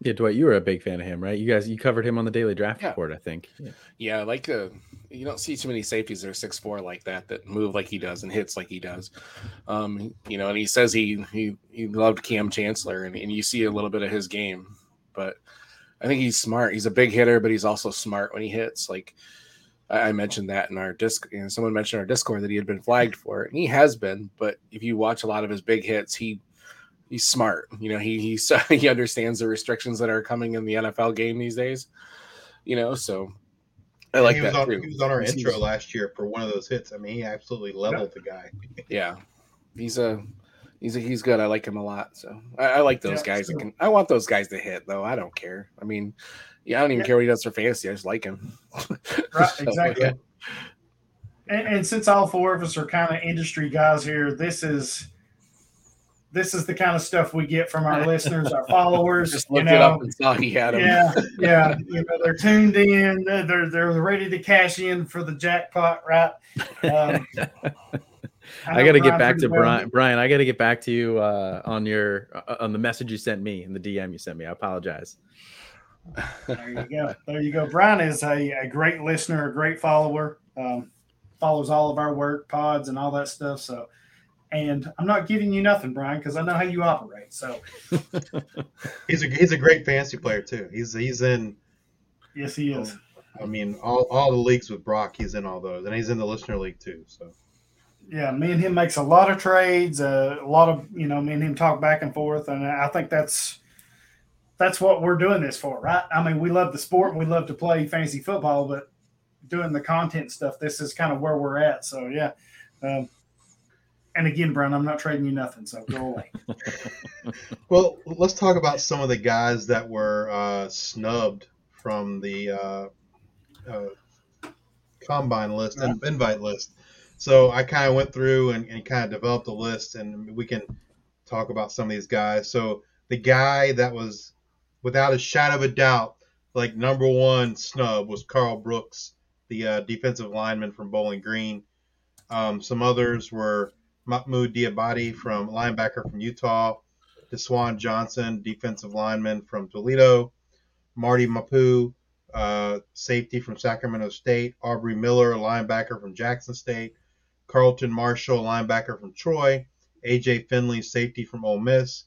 Yeah, Dwight, you were a big fan of him, right? You guys, you covered him on the daily draft Yeah. report, I think. Yeah. Yeah, like uh, you don't see too many safeties that are six four like that that move like he does and hits like he does. Um, you know, and he says he he he loved Kam Chancellor, and, and you see a little bit of his game, but I think he's smart. He's a big hitter, but he's also smart when he hits. Like I, mentioned that in our disc, know, someone mentioned our Discord that he had been flagged for it, and he has been. But if you watch a lot of his big hits, he he's smart. You know, he he's, he understands the restrictions that are coming in the NFL game these days. You know, so I like he was that on too. he was on our He's- intro last year for one of those hits. I mean, he absolutely leveled the guy. Yeah, he's a he's a, he's good. I like him a lot. So I, I like those Yeah, guys. Can, I want those guys to hit though. I don't care. I mean, yeah, I don't even Yeah. care what he does for fantasy. I just like him. Right, So, exactly. yeah. and, and since all four of us are kind of industry guys here, this is this is the kind of stuff we get from our listeners, our followers. Just you looked it up and saw he had him. yeah, yeah. You know, they're tuned in. They're they're ready to cash in for the jackpot, right? Um, I got to get back to well- Brian. Brian, I got to get back to you uh, on your uh, on the message you sent me and the DM you sent me. I apologize. There you go. There you go. Brian is a, a great listener, a great follower. Um, follows all of our work, pods, and all that stuff. So, and I'm not giving you nothing, Brian, because I know how you operate. So, He's a he's a great fantasy player too. He's he's in. yes, he is. I mean, all, all the leagues with Brock, he's in all those, and he's in the listener league too. So Yeah, me and him makes a lot of trades. Uh, a lot of you know, me and him talk back and forth, and I think that's that's what we're doing this for, right? I mean, we love the sport and we love to play fantasy football, but doing the content stuff, this is kind of where we're at. So yeah. Um, and again, Brian, I'm not trading you nothing, so go away. Well, let's talk about some of the guys that were uh, snubbed from the uh, uh, combine list and invite list. So I kind of went through and, and kind of developed a list, and we can talk about some of these guys. So the guy that was, without a shadow of a doubt, like number one snub was Carl Brooks, the uh, defensive lineman from Bowling Green. Um, some others were Mohamoud Diabate from linebacker from Utah. Desjuan Johnson, defensive lineman from Toledo, Marte Mapu, uh, safety from Sacramento State, Aubrey Miller, linebacker from Jackson State, Carlton Martial, linebacker from Troy, AJ Finley, safety from Ole Miss,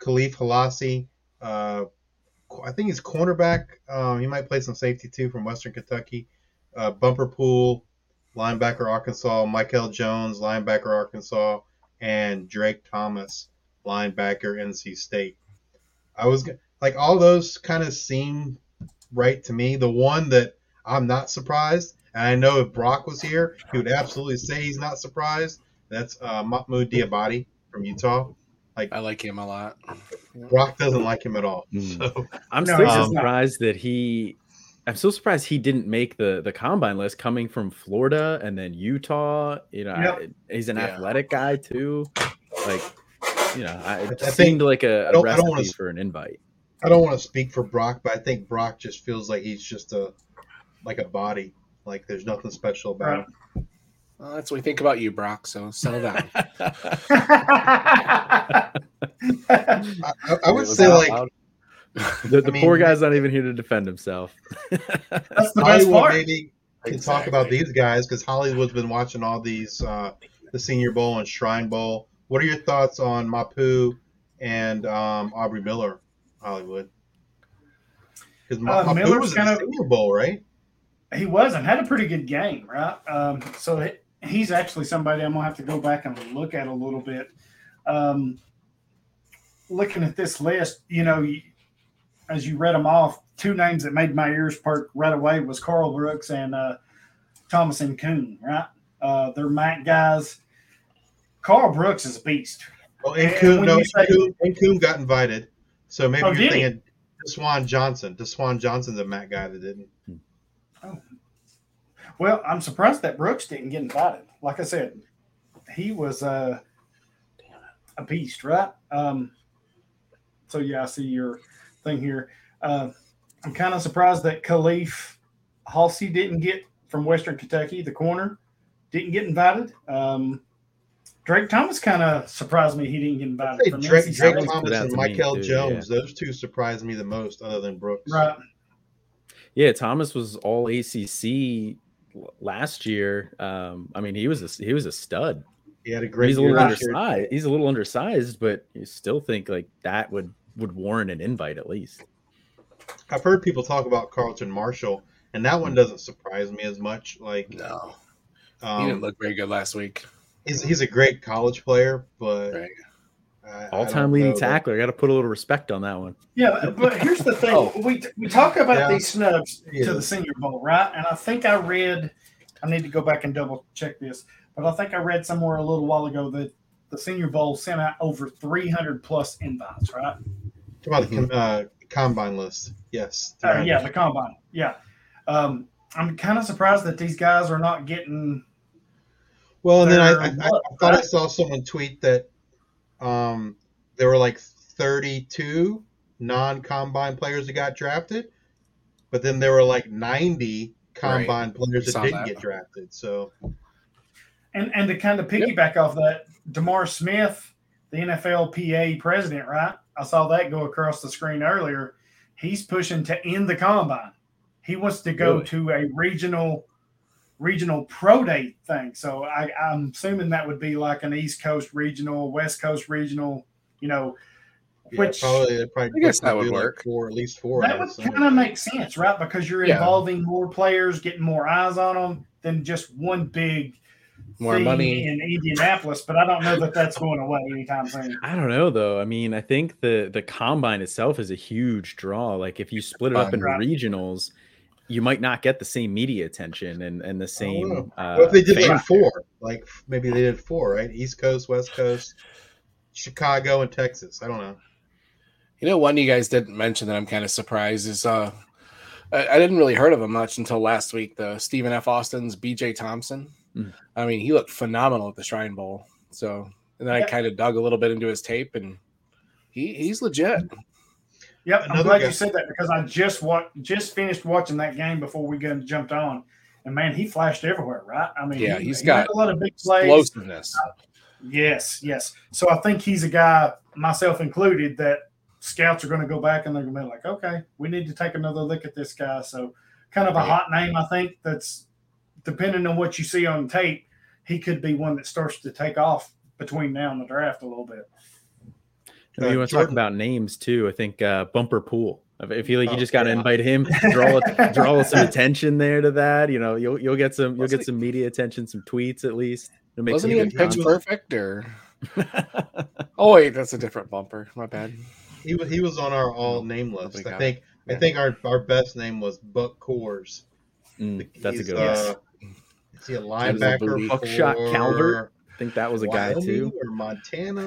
Kahlef Hailassie, uh, I think he's cornerback. Um, he might play some safety too from Western Kentucky. Uh, Bumper Pool, linebacker Arkansas, Michael Jones, linebacker Arkansas, and Drake Thomas, linebacker NC State. I was like, all those kind of seem right to me. The one that I'm not surprised, and I know if Brock was here, he would absolutely say he's not surprised. That's uh, Mohamoud Diabate from Utah. I like him a lot. Brock doesn't like him at all. Mm. So I'm No, still he's not. surprised that he. I'm so surprised he didn't make the the combine list coming from Florida and then Utah. You know, Yep. I, he's an Yeah. athletic guy too. Like, you know, I, it I seemed like a, I a don't- wanna recipe s- for an invite. I don't want to speak for Brock, but I think Brock just feels like he's just a like a body. Like there's nothing special about Right. him. Well, that's what we think about you, Brock. So settle down. I, I, I would say like loud? The, the I poor guy's not even here to defend himself. That's the best Hollywood part. maybe can talk about these guys because Hollywood's been watching all these uh, the Senior Bowl and Shrine Bowl. What are your thoughts on Mapu and um, Aubrey Miller, Hollywood? Because Uh, Mapu Miller's was in the kind of- Senior Bowl, right? He was and had a pretty good game, right? Um, so he- he's actually somebody I'm gonna have to go back and look at a little bit. Um, looking at this list, you know, as you read them off, two names that made my ears perk right away was Carl Brooks and uh, Thomas Incoom. right? Uh, they're MAC guys. Carl Brooks is a beast. Well, Incoom, no, say- Incoom, Incoom got invited, so maybe Oh, you're thinking Desjuan Johnson. Desjuan Johnson's a Matt guy that didn't. Well, I'm surprised that Brooks didn't get invited. Like I said, he was uh, a beast, right? Um, so yeah, I see your thing here. Uh, I'm kind of surprised that Kahlef Hailassie didn't get from Western Kentucky, the corner, didn't get invited. Um, Drake Thomas kind of surprised me he didn't get invited. From Drake, Drake Thomas and Michael too, Jones, those two surprised me the most, other than Brooks. Right. Yeah, Thomas was all ACC l- last year. Um, I mean, he was a, he was a stud. He had a great He's a little last year. undersized. He's a little undersized, but you still think like that would would warrant an invite at least. I've heard people talk about Carlton Martial, and that one doesn't surprise me as much. Like, No, he um, didn't look very good last week. he's, he's a great college player, but Right. I- I All don't time leading know that- tackler. Got to put a little respect on that one. Yeah, but here's the thing: Oh. we we talk about Yeah. these snubs Yeah. to the Senior Bowl, right? And I think I read, I need to go back and double check this, but I think I read somewhere a little while ago that the Senior Bowl sent out over 300 plus invites, right? About the com- uh, combine list. Yes. Uh, yeah, the combine. Yeah, um, I'm kind of surprised that these guys are not getting Well, and then I, They're I, I thought I saw someone tweet that um, there were like 32 non-combine players that got drafted, but then there were like 90 combine players that didn't that. get drafted. So And and to kind of piggyback off that, Demar Smith, the NFLPA president, right? I saw that go across the screen earlier. He's pushing to end the combine. He wants to go Really? to a regional regional pro day thing. So I, I'm assuming that would be like an East Coast regional, West Coast regional, you know, yeah, Which- probably, probably I guess that would do, like, work. Four, at least four. that I would assume. kind of make sense, right? Because you're Yeah. involving more players, getting more eyes on them than just one big More thing money. in Indianapolis. But I don't know that that's going away anytime soon. I don't know though. I mean, I think the the combine itself is a huge draw. Like if you split it up Fun. into Right. regionals, you might not get the same media attention and and the same. know. Uh, What if they did fan- like four? Like maybe they did four, right? East Coast, West Coast, Chicago, and Texas. I don't know. You know, one you guys didn't mention that I'm kind of surprised is uh, I, I didn't really heard of him much until last week. The Stephen F. Austin's B.J. Thompson. Mm. I mean, he looked phenomenal at the Shrine Bowl. So, and then I kind of dug a little bit into his tape, and he he's legit. Yep, I'm glad guy- you said that because I just wa- just finished watching that game before we got jumped on, and man, he flashed everywhere, right? I mean, Yeah, he, he's he got a lot of big plays. Explosiveness. Yes, yes. So I think he's a guy, myself included, that scouts are going to go back and they're going to be like, okay, we need to take another look at this guy. So kind of a hot name, I think. That's depending on what you see on tape, he could be one that starts to take off between now and the draft a little bit. You, know, you Uh, want to talk about names too? I think uh, Bumper Pool. I feel like you Oh, just got to yeah. invite him, draw draw some attention there to that. You know, you'll you'll get some you'll Wasn't get some media attention, some tweets at least. It'll make Wasn't he in good Pitch. Perfect or? Oh wait, that's a different bumper. My bad. He was he was on our all name list. Nobody I got think I think our, our best name was Buck Coors. Mm, that's a He's, good one. uh, Is he a That is a linebacker? booty. Buckshot Calvert, I think that was a guy too. or Montana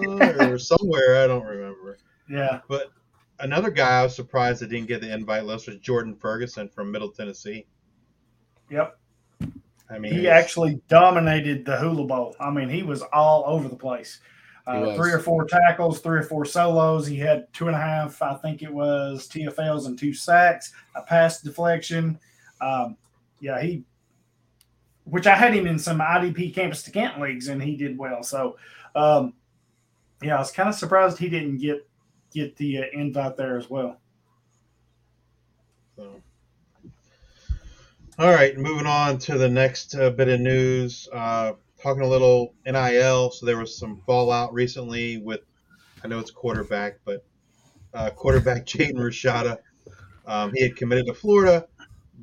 or somewhere. I don't remember. Yeah. But another guy I was surprised that didn't get the invite list was Jordan Ferguson from Middle Tennessee. Yep. I mean, He he's- actually dominated the Hula Bowl. I mean, he was all over the place. Uh, three or four tackles, three or four solos. He had two and a half, I think it was TFLs and two sacks, a pass deflection. Um, yeah, he, which I had him in some IDP campus to Canton leagues, and he did well. So, um, yeah, I was kind of surprised he didn't get get the uh, invite there as well. So. All right, moving on to the next uh, bit of news. Uh, talking a little NIL. So there was some fallout recently with, I know it's quarterback, but uh, quarterback Jaden Rashada. Um, he had committed to Florida,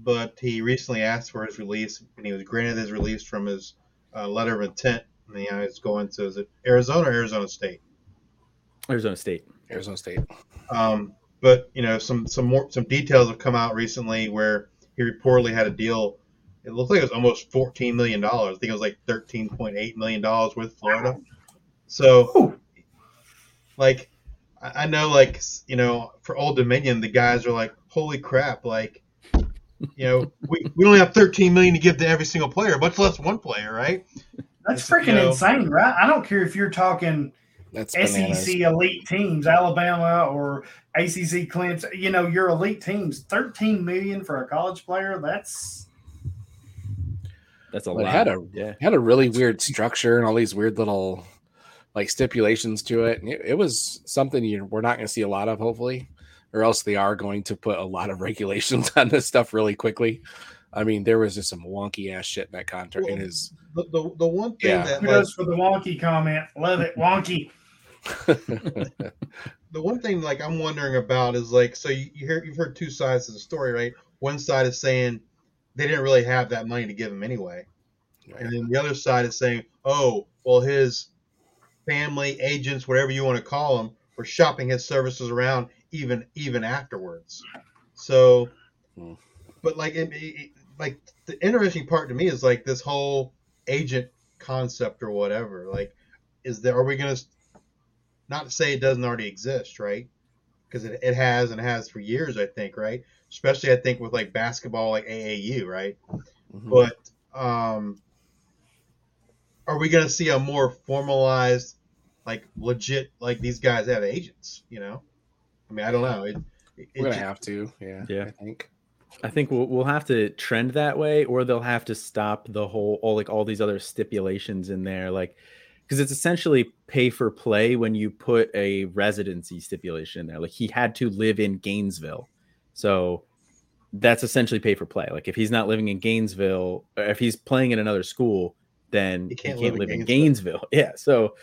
but he recently asked for his release, and he was granted his release from his uh, letter of intent. And you know, he's going to is it Arizona or Arizona State? Arizona State. Arizona State. Um, but you know, some some more some details have come out recently where he reportedly had a deal. It looked like it was almost fourteen million dollars. I think it was like thirteen point eight million dollars with Florida. So, Ooh. like, I I know, like you know, for Old Dominion, the guys are like, "Holy crap!" Like, you know, we, we only have thirteen million to give to every single player, much less one player, right? That's It's, you freaking know- insane, right? I don't care if you're talking That's bananas. SEC elite teams, Alabama or ACC Clemson. You know, your elite teams, thirteen million for a college player. That's That's a Well, it lot. had a- yeah. Had a really weird structure and all these weird little like stipulations to it. And it, it was something you we're not going to see a lot of, hopefully, or else they are going to put a lot of regulations on this stuff really quickly. I mean, there was just some wonky ass shit in that contract. In his The, the, the one thing Yeah. that like, for the wonky comment. Love it, wonky. the one thing like I'm wondering about is like so you, you hear you've heard two sides of the story, right? One side is saying they didn't really have that money to give him anyway, and then the other side is saying, oh, well, his family, agents, whatever you want to call them, were shopping his services around even even afterwards. So, Hmm. but like it, it- like the interesting part to me is like this whole agent concept or whatever. Like, is there are we gonna not to say it doesn't already exist, right? Because it, it has and has for years, I think, right? Especially I think with like basketball, like AAU, right? Mhm. But um, are we going to see a more formalized, like legit, like these guys have agents? You know, I mean, I don't know. It, it, We're gonna it- have to. Yeah. Yeah. I think. I think we'll we'll have to trend that way, or they'll have to stop the whole all like all these other stipulations in there, like because it's essentially pay for play when you put a residency stipulation in there. Like he had to live in Gainesville, so that's essentially pay for play. Like if he's not living in Gainesville, or if he's playing in another school, then He he can't can't, live in live in Gainesville. Yeah, so.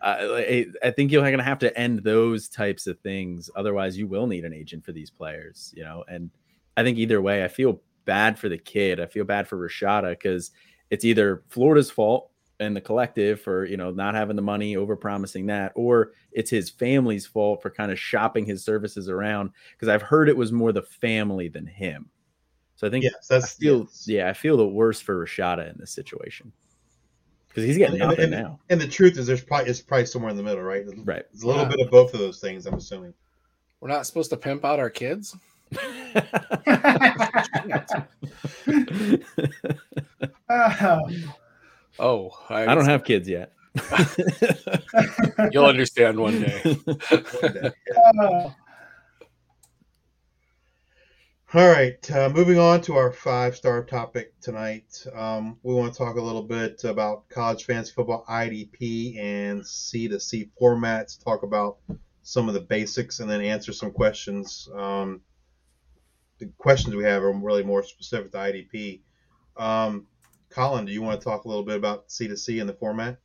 Uh, I I think you're going to have to end those types of things. Otherwise, you will need an agent for these players, you know. And I think either way, I feel bad for the kid. I feel bad for Rashada because it's either Florida's fault and the collective for you know not having the money, over promising that, or it's his family's fault for kind of shopping his services around. Because I've heard it was more the family than him. So I think yes, I that's feel yes. yeah, I feel the worst for Rashada in this situation because he's getting And- and- nothing and- now. And the truth is, there's probably it's probably somewhere in the middle, right? Right. It's a little Yeah. bit of both of those things. I'm assuming. We're not supposed to pimp out our kids. Oh, I, I don't have kids yet. You'll understand one day. One day. ah. All right, uh, moving on to our five-star topic tonight. Um, we want to talk a little bit about college fantasy football IDP and C to C formats. Talk about some of the basics, and then answer some questions. Um, the questions we have are really more specific to IDP. Um, Colin, do you want to talk a little bit about C to C and the format?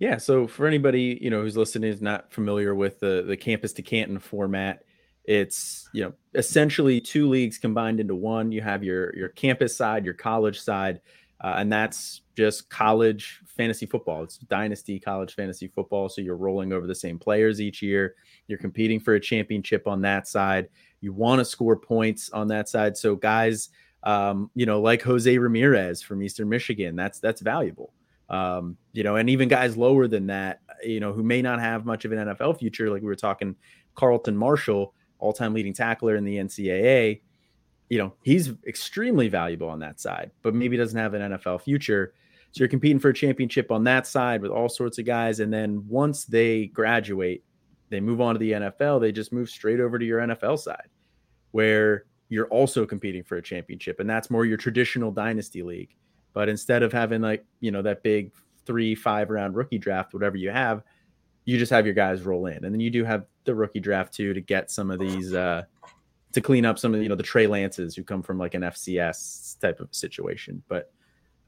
Yeah. So for anybody you know who's listening is not familiar with the the campus to Canton format, it's you know essentially two leagues combined into one. You have your your campus side, your college side, uh, and that's just college fantasy football. It's dynasty college fantasy football. So you're rolling over the same players each year. You're competing for a championship on that side. You want to score points on that side. So guys, um, you know, like Jose Ramirez from Eastern Michigan, that's that's valuable um, you know, and even guys lower than that, you know, who may not have much of an NFL future, like we were talking, Carlton Martial, all-time leading tackler in the NCAA, you know, he's extremely valuable on that side, but maybe doesn't have an NFL future. So you're competing for a championship on that side with all sorts of guys, and then once they graduate, they move on to the NFL. They just move straight over to your NFL side, where you're also competing for a championship, and that's more your traditional dynasty league. But instead of having like, you know, that big three, five round rookie draft, whatever you have, you just have your guys roll in. And then you do have the rookie draft too to get some of these uh to clean up some of you know, the Trey Lances who come from like an FCS type of situation. But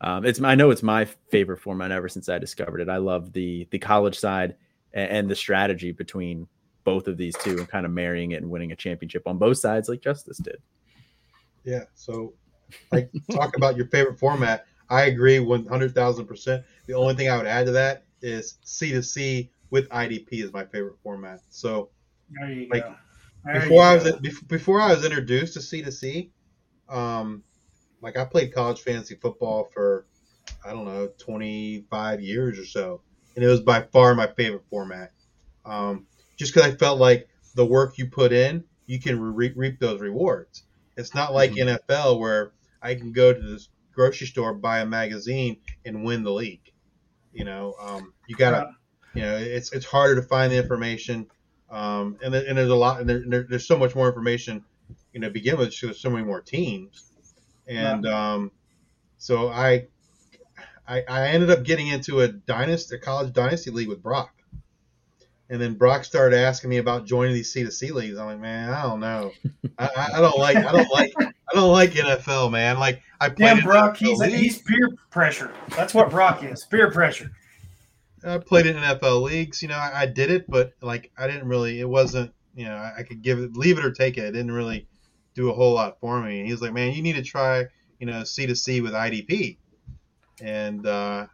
um it's I know it's my favorite format ever since I discovered it. I love the the college side and, and the strategy between both of these two and kind of marrying it and winning a championship on both sides like Justice did. Yeah. So, like, talk about your favorite format. I agree one hundred thousand percent. The only thing I would add to that is C to C with IDP is my favorite format. So Like, before I was go. before I was introduced to C to C, um, like I played college fantasy football for I don't know twenty five years or so, and it was by far my favorite format. Um, just because I felt like the work you put in, you can re- reap those rewards. It's not like NFL where I can go to this grocery store, buy a magazine, and win the league. You know, um, you gotta, you know, it's it's harder to find the information, um, and, and there's a lot, and there, there, there's so much more information, you know, to begin with. So there's so many more teams, and um, so I, I, I ended up getting into a dynasty, a college dynasty league with Brock. And then Brock started asking me about joining these C to C leagues. I'm like, man, I don't know. I, I- don't like, I don't like, I don't like NFL, man. Like I played Damn, Brock, he's, he's peer pressure. That's what Brock is. Peer pressure. I played it in NFL leagues. You know, I, I did it, but like I didn't really. It wasn't. You know, I, I could give it, leave it or take it. It didn't really do a whole lot for me. And he was like, man, you need to try. You know, C to C with IDP. And uh,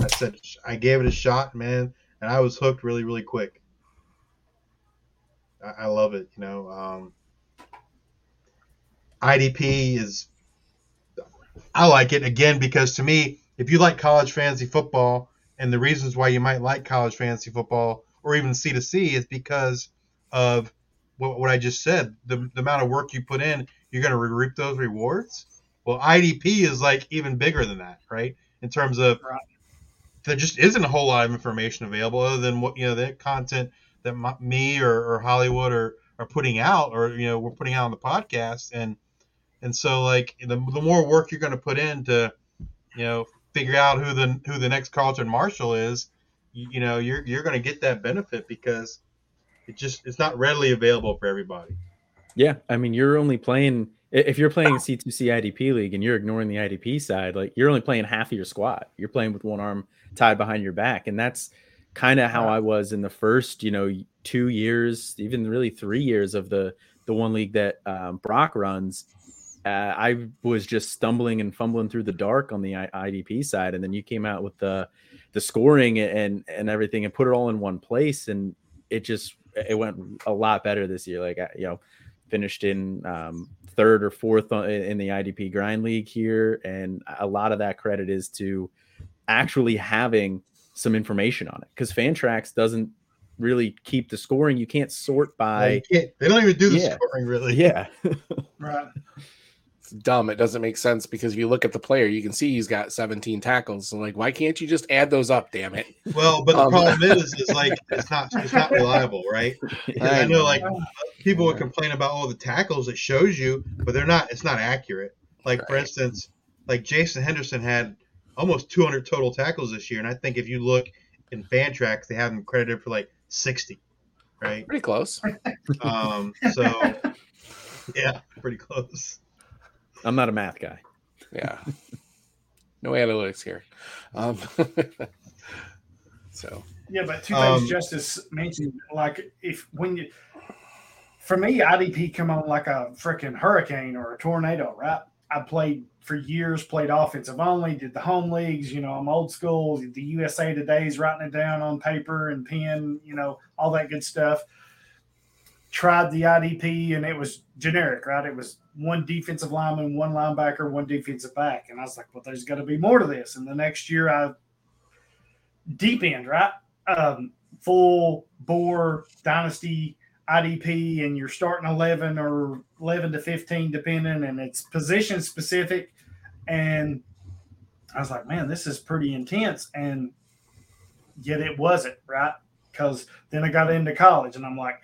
I said, I gave it a shot, man, and I was hooked really, really quick. I, I love it. You know, um, IDP is. I like it again because to me, if you like college fantasy football, and the reasons why you might like college fantasy football or even C to C is because of what, what I just said. The, the amount of work you put in, you're going to reap those rewards. Well, IDP is like even bigger than that, right? In terms of Right. there just isn't a whole lot of information available other than what you know the content that my, me or, or Hollywood are are putting out, or you know we're putting out on the podcast, and and so like the, the more work you're going to put in to you know figure out who the who the next Carlton Martial is, you, you know you're you're going to get that benefit because it just it's not readily available for everybody. Yeah, I mean you're only playing if you're playing a C2C IDP league and you're ignoring the IDP side, like you're only playing half of your squad. You're playing with one arm tied behind your back, and that's kind of how I was in the first, you know, two years, even really three years of the the one league that um, Brock runs. Uh, I was just stumbling and fumbling through the dark on the IDP side, and then you came out with the the scoring and and everything and put it all in one place, and it just it went a lot better this year. Like you know, finished in um, third or fourth in the IDP grind league here, and a lot of that credit is to actually having some information on it because Fantrax doesn't really keep the scoring. You can't sort by. Can't, they don't even do the yeah. scoring really. Yeah. right. It's dumb. It doesn't make sense because if you look at the player, you can see he's got 17 tackles. And like, why can't you just add those up? Damn it. Well, but the um, problem is, is like it's not it's not reliable, right? I, I know, like people would complain about all the tackles it shows you, but they're not. It's not accurate. Like right. for instance, like Jason Henderson had almost 200 total tackles this year, and I think if you look in Fantrax, they have him credited for like 60, right? Pretty close. Um, so yeah, pretty close. I'm not a math guy. Yeah, no analytics here. Um, so yeah, but two things um, Justice mentioned, like if when you, for me, IDP come on like a freaking hurricane or a tornado, right? I played for years, played offensive only, did the home leagues. You know, I'm old school. The USA Today's writing it down on paper and pen, you know, all that good stuff. Tried the IDP and it was generic, right? It was one defensive lineman, one linebacker, one defensive back. And I was like, well, there's got to be more to this. And the next year, I deep end, right? Um, full bore dynasty IDP and you're starting 11 or 11 to 15, depending, and it's position specific. And I was like, man, this is pretty intense. And yet it wasn't, right? Because then I got into college and I'm like,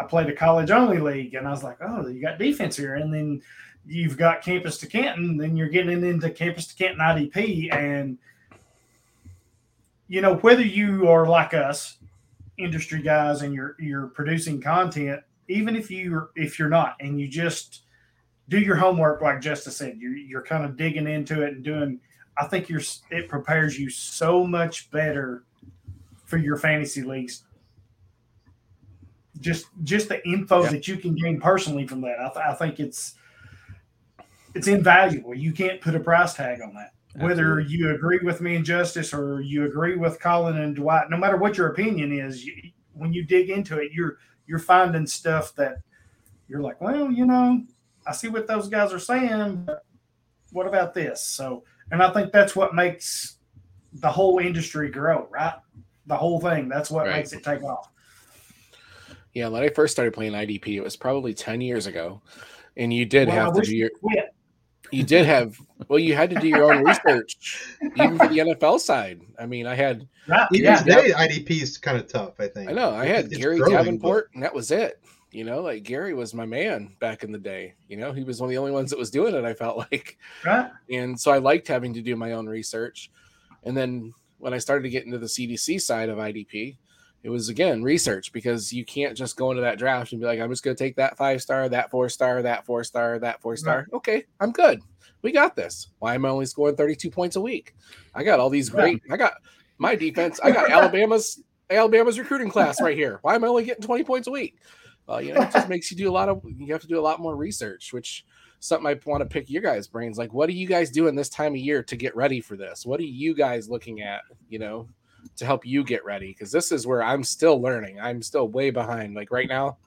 I played a college only league and I was like, oh, you got defense here. And then you've got campus to Canton, then you're getting into campus to Canton IDP. And, you know, whether you are like us, industry guys and you're you're producing content, even if you're if you're not, and you just do your homework, like Justice said, you're you're kind of digging into it and doing. I think you're it prepares you so much better for your fantasy leagues. Just just the info yeah. that you can gain personally from that, I, th- I think it's it's invaluable. You can't put a price tag on that. Whether you agree with me and Justice or you agree with Colin and Dwight, no matter what your opinion is, you, when you dig into it, you're you're finding stuff that you're like, well, you know, I see what those guys are saying, but what about this? So, and I think that's what makes the whole industry grow, right? The whole thing. That's what right. makes it take off. Yeah, when I first started playing IDP, it was probably 10 years ago. And you did well, have to do your. Quit you did have well, you had to do your own research, even for the NFL side. I mean, I had even yeah, today IDP is kind of tough. I think I know. I had it's Gary growing, Davenport, but... and that was it. You know, like Gary was my man back in the day. You know, he was one of the only ones that was doing it. I felt like, right. and so I liked having to do my own research. And then when I started to get into the C to C side of IDP, it was again research because you can't just go into that draft and be like, I'm just going to take that five star, that four star, that four star, that four star. Right. Okay, I'm good. We got this. Why am I only scoring 32 points a week? I got all these great. I got my defense. I got Alabama's Alabama's recruiting class right here. Why am I only getting 20 points a week? Uh, you know, it just makes you do a lot of. You have to do a lot more research, which something I want to pick your guys' brains. Like, what are you guys doing this time of year to get ready for this? What are you guys looking at? You know, to help you get ready because this is where I'm still learning. I'm still way behind. Like right now,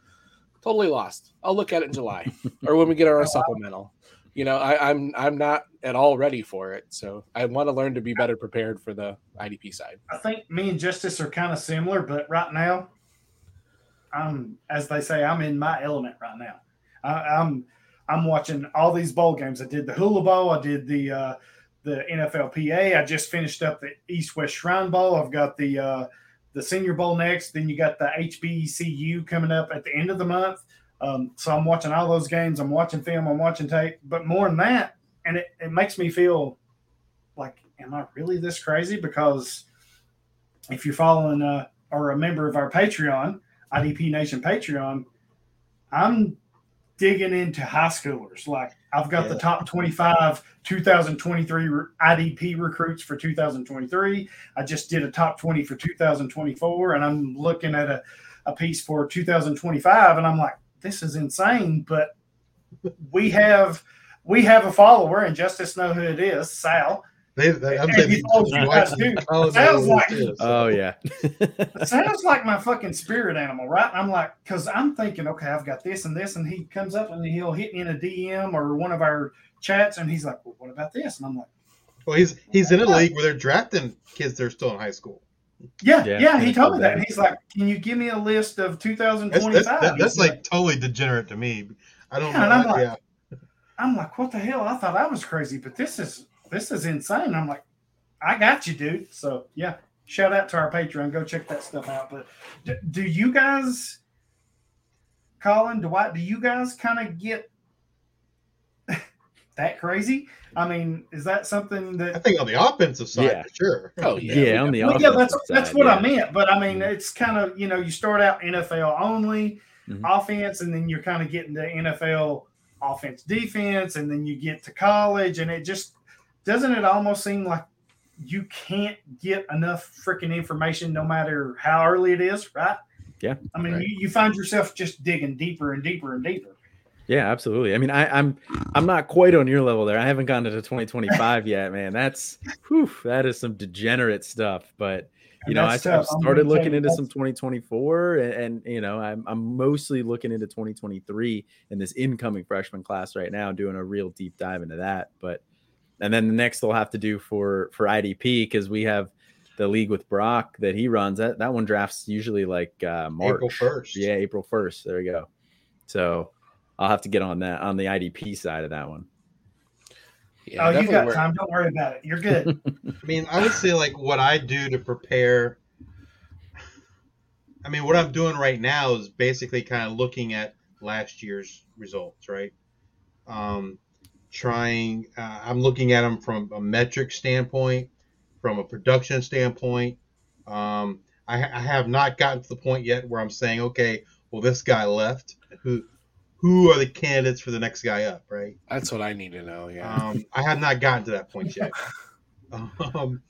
totally lost. I'll look at it in July or when we get our supplemental. You know, I, I'm I'm not at all ready for it. So I want to learn to be better prepared for the IDP side. I think me and Justice are kind of similar, but right now, I'm as they say, I'm in my element right now. I, I'm I'm watching all these bowl games. I did the Hula Bowl. I did the uh, the NFLPA. I just finished up the East West Shrine Bowl. I've got the uh, the Senior Bowl next. Then you got the HBCU coming up at the end of the month. Um, so I'm watching all those games. I'm watching film. I'm watching tape. But more than that, and it, it makes me feel like, am I really this crazy? Because if you're following uh, or a member of our Patreon, IDP Nation Patreon, I'm digging into high schoolers. Like I've got Yeah. the top 25 2023 IDP recruits for 2023. I just did a top 20 for 2024, and I'm looking at a, a piece for 2025, and I'm like, this is insane. But we have we have a follower, and Justice know who it is, Sal. They, they, I'm And saying he you guys too. Oh, Sounds no, like- it is. Oh yeah. sounds like my fucking spirit animal, right? I'm like, because I'm thinking, okay, I've got this and this, and he comes up and he'll hit me in a DM or one of our chats, and he's like, well, what about this? And I'm like, Well, he's he's in a league where they're drafting kids that are still in high school. yeah, Yeah, yeah. he told me that. that. And he's like, can you give me a list of 2025? that's, that, that's He's like totally degenerate to me. I don't Yeah, know. and I'm like- yeah. I'm like, what the hell? I thought I was crazy, but this is this is insane. I'm like, I got you, dude. So yeah, shout out to our Patreon. Go check that stuff out. But do, do you guys, Colin, Dwight, do you guys kind of get that crazy? I mean, is that something that I think on the offensive side Yeah. for sure. Oh yeah. Yeah, on the Well, yeah, offensive that's that's what yeah. I meant. But I mean, it's kind of you know, you start out NFL only Mhm. offense, and then you're kind of getting to NFL offense defense, and then you get to college, and it just doesn't it almost seem like you can't get enough freaking information no matter how early it is, right? Yeah. I mean, Right. you, you find yourself just digging deeper and deeper and deeper. Yeah, absolutely. I mean, I, I'm I'm not quite on your level there. I haven't gotten to 2025 yet, man. That's whew, that is some degenerate stuff. But you And know, I. Started looking into some 2024, and, and you know, I'm I'm mostly looking into 2023 in this incoming freshman class right now, doing a real deep dive into that. But and then the next they'll have to do for for IDP because we have the league with Brock that he runs. That that one drafts usually like uh, March. April first. Yeah, April 1st. There we go. So I'll have to get on that on the IDP side of that one. Yeah, oh, you definitely got work- time. Don't worry about it. You're good. I mean, I would say like what I do to prepare. I mean, what I'm doing right now is basically kind of looking at last year's results, right? Um, trying, uh, I'm looking at them from a metric standpoint, from a production standpoint. Um, I, I have not gotten to the point yet where I'm saying, okay, well, this guy left. Who, who are the candidates for the next guy up, right? That's what I need to know. Yeah. Um, I have not gotten to that point yet. um,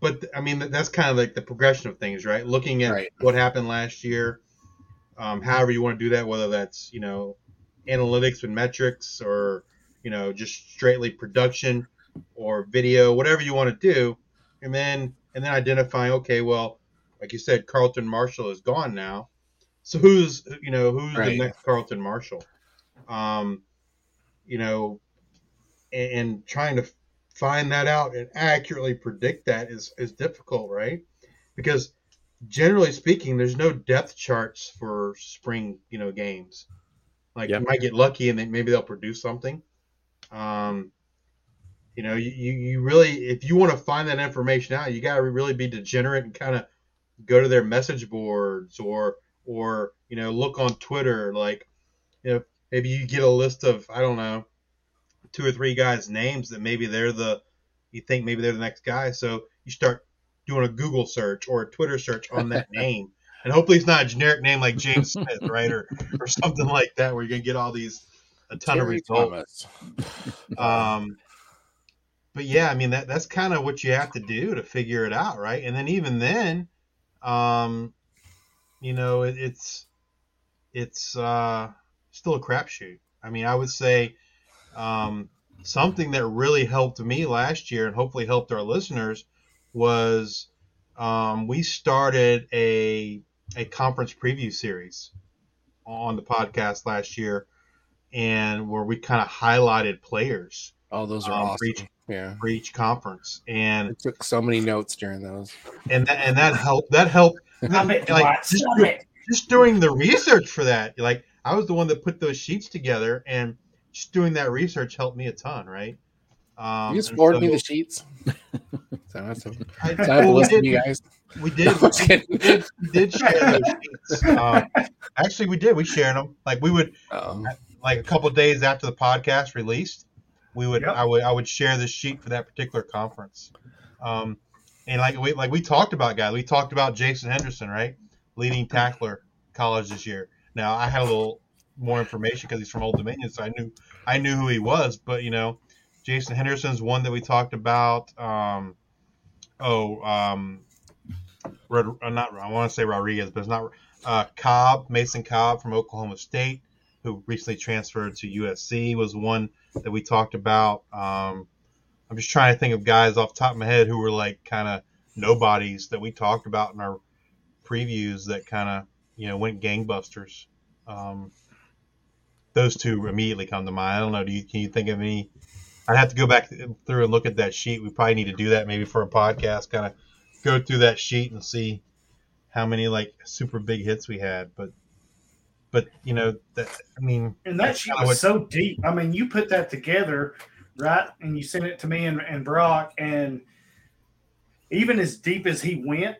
but I mean, that's kind of like the progression of things, right? Looking at Right. what happened last year, um, however you want to do that, whether that's you know analytics and metrics, or you know just straightly production or video, whatever you want to do, and then and then identifying, okay, well, like you said, Carlton Martial is gone now, so who's you know who's the next Carlton Martial? Um, you know, and, and trying to find that out and accurately predict that is is difficult, right? Because generally speaking, there's no depth charts for spring, you know, games. Like Yep. you might get lucky and then maybe they'll produce something. Um, you know, you, you really if you want to find that information out, you got to really be degenerate and kind of go to their message boards or or you know look on Twitter like you know maybe you get a list of I don't know two or three guys names that maybe they're the you think maybe they're the next guy so you start doing a Google search or a Twitter search on that name. And hopefully it's not a generic name like James Smith right or or something like that where you're gonna get all these a ton of results um, but yeah, I mean that that's kind of what you have to do to figure it out, right? And then even then, um, you know, it, it's it's uh, still a crapshoot. I mean, I would say um, something that really helped me last year and hopefully helped our listeners was um, we started a a conference preview series on the podcast last year, and where we kind of highlighted players Oh, those are Um, awesome. reach- Yeah. for each conference, and I took so many notes during those. and that, and that helped. That helped. Stop it, like, Dwight. just, Stop it. just doing the research for that, like I was the one that put those sheets together, and just doing that research helped me a ton, right? Um, you just and forward so me the sheets. so that's a, I, so I have to well, we listen to you guys. We did. We did, we did share those sheets. Um, actually, we did. We shared them. Like we would, Um, like a couple of days after the podcast released, we would. Yep. I would. I would share the sheet for that particular conference. Um, and like we like we talked about guys. We talked about Jason Henderson, right, leading tackler college this year. Now I had a little more information because he's from Old Dominion, so I knew I knew who he was. But you know, Jason Henderson's one that we talked about. Um, oh, um, Rod, uh, not I want to say Rodriguez, but it's not uh, Cobb, Mason Cobb from Oklahoma State, who recently transferred to USC, was one that we talked about. Um, I'm just trying to think of guys off the top of my head who were like kind of nobodies that we talked about in our previews that kind of you know went gangbusters. Um, those two immediately come to mind. I don't know. Do you can you think of any? I'd have to go back through and look at that sheet. We probably need to do that maybe for a podcast. Kind of go through that sheet and see how many like super big hits we had. But but you know that I mean And that sheet was so deep. I mean, you put that together, right? And you sent it to me and, and Brock, and even as deep as he went,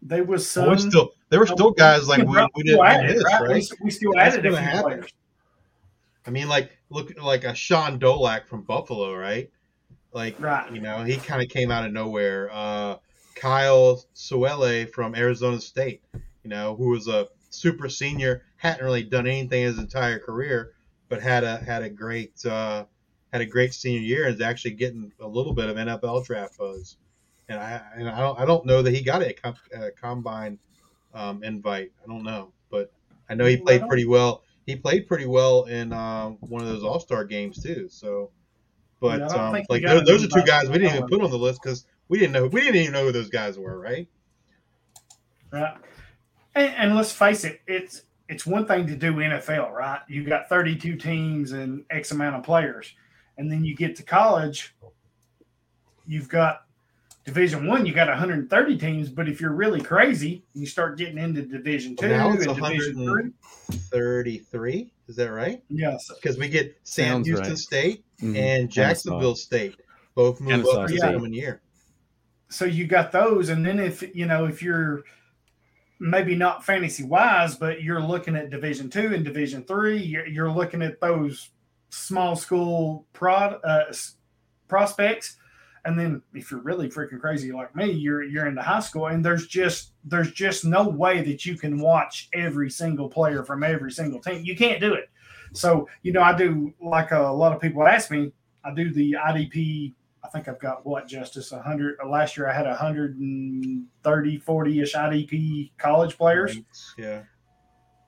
there was some. well, still there were still guys like we, we didn't added, miss, right? right? We, we still added a few players. I mean, like look like a Shaun Dolac from Buffalo, right? Like Right. you know, he kind of came out of nowhere. Uh, Kyle Soelle from Arizona State, you know, who was a super senior, hadn't really done anything his entire career, but had a had a great uh, had a great senior year and is actually getting a little bit of NFL draft buzz. And I and I don't I don't know that he got a, com- a combine um, invite. I don't know, but I know he played don't- pretty well. He played pretty well in uh, one of those All Star games too. So, but Yeah, um, like those, those are two guys we didn't even put on the list because we didn't know we didn't even know who those guys were, right? Right. And, and let's face it, it's it's one thing to do NFL, right? You've got 32 teams and X amount of players, and then you get to college, you've got Division One, you got 130 teams. But if you're really crazy, you start getting into Division Two Now and Division Three. Thirty-three, is that right? Yes. Because we get Sam Sounds Houston right. State Mhm. and Jacksonville State both move Kennesaw up the State. year. so you got those and then if you know if you're maybe not fantasy wise but you're looking at division two and division three. You're, looking at those small school prod uh, prospects. And then if you're really freaking crazy like me you're you're into high school and there's just there's just no way that you can watch every single player from every single team. You can't do it. So you know i do like a lot of people ask me i do the idp I think I've got what Justice 100 uh, last year I had 130 40ish IDP college players. Yeah.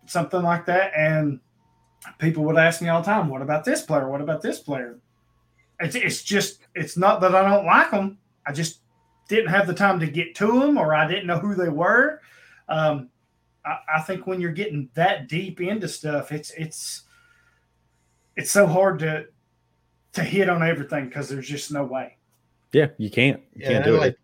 something like that and people would ask me all the time what about this player? What about this player? It's, it's just it's not that I don't like them I just didn't have the time to get to them or I didn't know who they were. Um, I, I think when you're getting that deep into stuff it's it's it's so hard to to hit on everything because there's just no way Yeah, you can't. You Yeah, can't and do it. like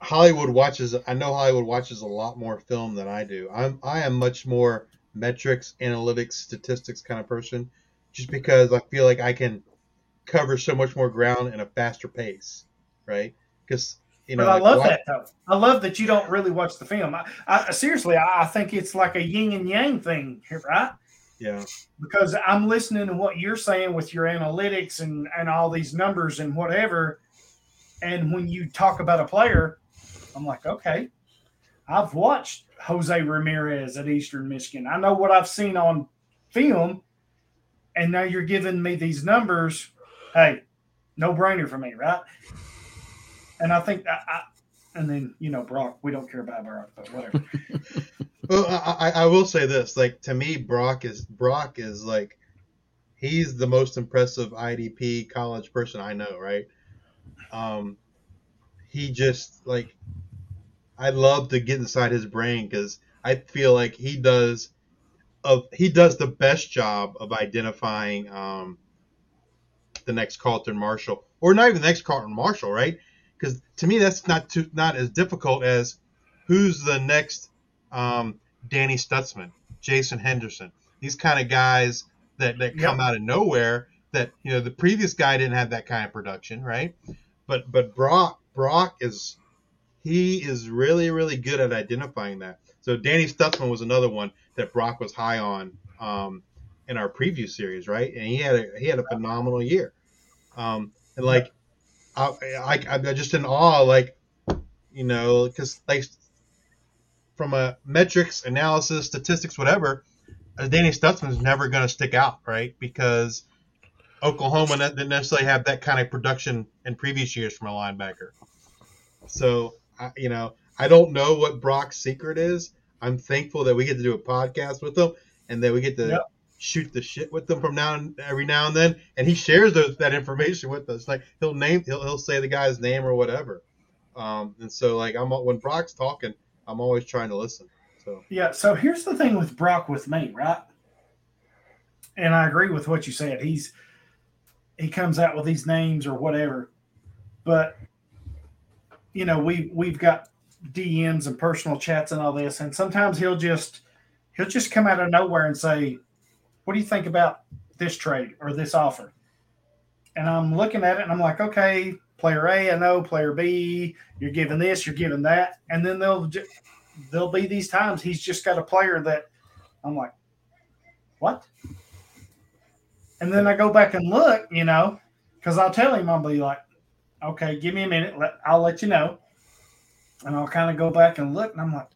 Hollywood watches. I know Hollywood watches a lot more film than I do. I'm I am much more metrics, analytics, statistics kind of person, just because I feel like I can cover so much more ground in a faster pace, right? Because you know, but I like, love watch- that though. I love that you don't really watch the film. I, I seriously, I, I think it's like a yin and yang thing here, right? Yeah, Because I'm listening to what you're saying with your analytics and and all these numbers and whatever. And when you talk about a player, I'm like, okay, I've watched Jose Ramirez at Eastern Michigan. I know what I've seen on film, and now you're giving me these numbers. Hey, no brainer for me, right? And I think I, I and then you know Brock, we don't care about Brock, but whatever. Well, I, I will say this: like to me, Brock is Brock is like he's the most impressive IDP college person I know. Right? Um, he just like I love to get inside his brain because I feel like he does of he does the best job of identifying um, the next Carlton Martial, or not even the next Carlton Martial, right? Because to me, that's not too not as difficult as who's the next um, Danny Stutsman, Jason Henderson, these kind of guys that, that come out of nowhere that you know the previous guy didn't have that kind of production, right? But but Brock Brock is he is really really good at identifying that. So Danny Stutsman was another one that Brock was high on um, in our preview series, right? And he had a he had a phenomenal year. Um, and like I, I I'm just in awe, like you know, because like from a metrics analysis, statistics, whatever, Danny Stutsman is never going to stick out, right? Because Oklahoma didn't necessarily have that kind of production in previous years from a linebacker. So, you know, I don't know what Brock's secret is. I'm thankful that we get to do a podcast with him and that we get to yep. shoot the shit with him from now and every now and then. And he shares those, that information with us. Like he'll name, he'll, he'll say the guy's name or whatever. Um, and so like I'm when Brock's talking, I'm always trying to listen. So yeah. So here's the thing with Brock with me, right? And I agree with what you said. He's he comes out with these names or whatever, but you know we we've got DMs and personal chats and all this, and sometimes he'll just he'll just come out of nowhere and say, "What do you think about this trade or this offer?" And I'm looking at it and I'm like, "Okay, player A, I know, player B, you're giving this, you're giving that," and then they'll there'll be these times he's just got a player that I'm like, "What?" And then I go back and look, you know, because I'll tell him I'll be like, "Okay, give me a minute, I'll let you know." and I'll kind of go back and look, and I'm like,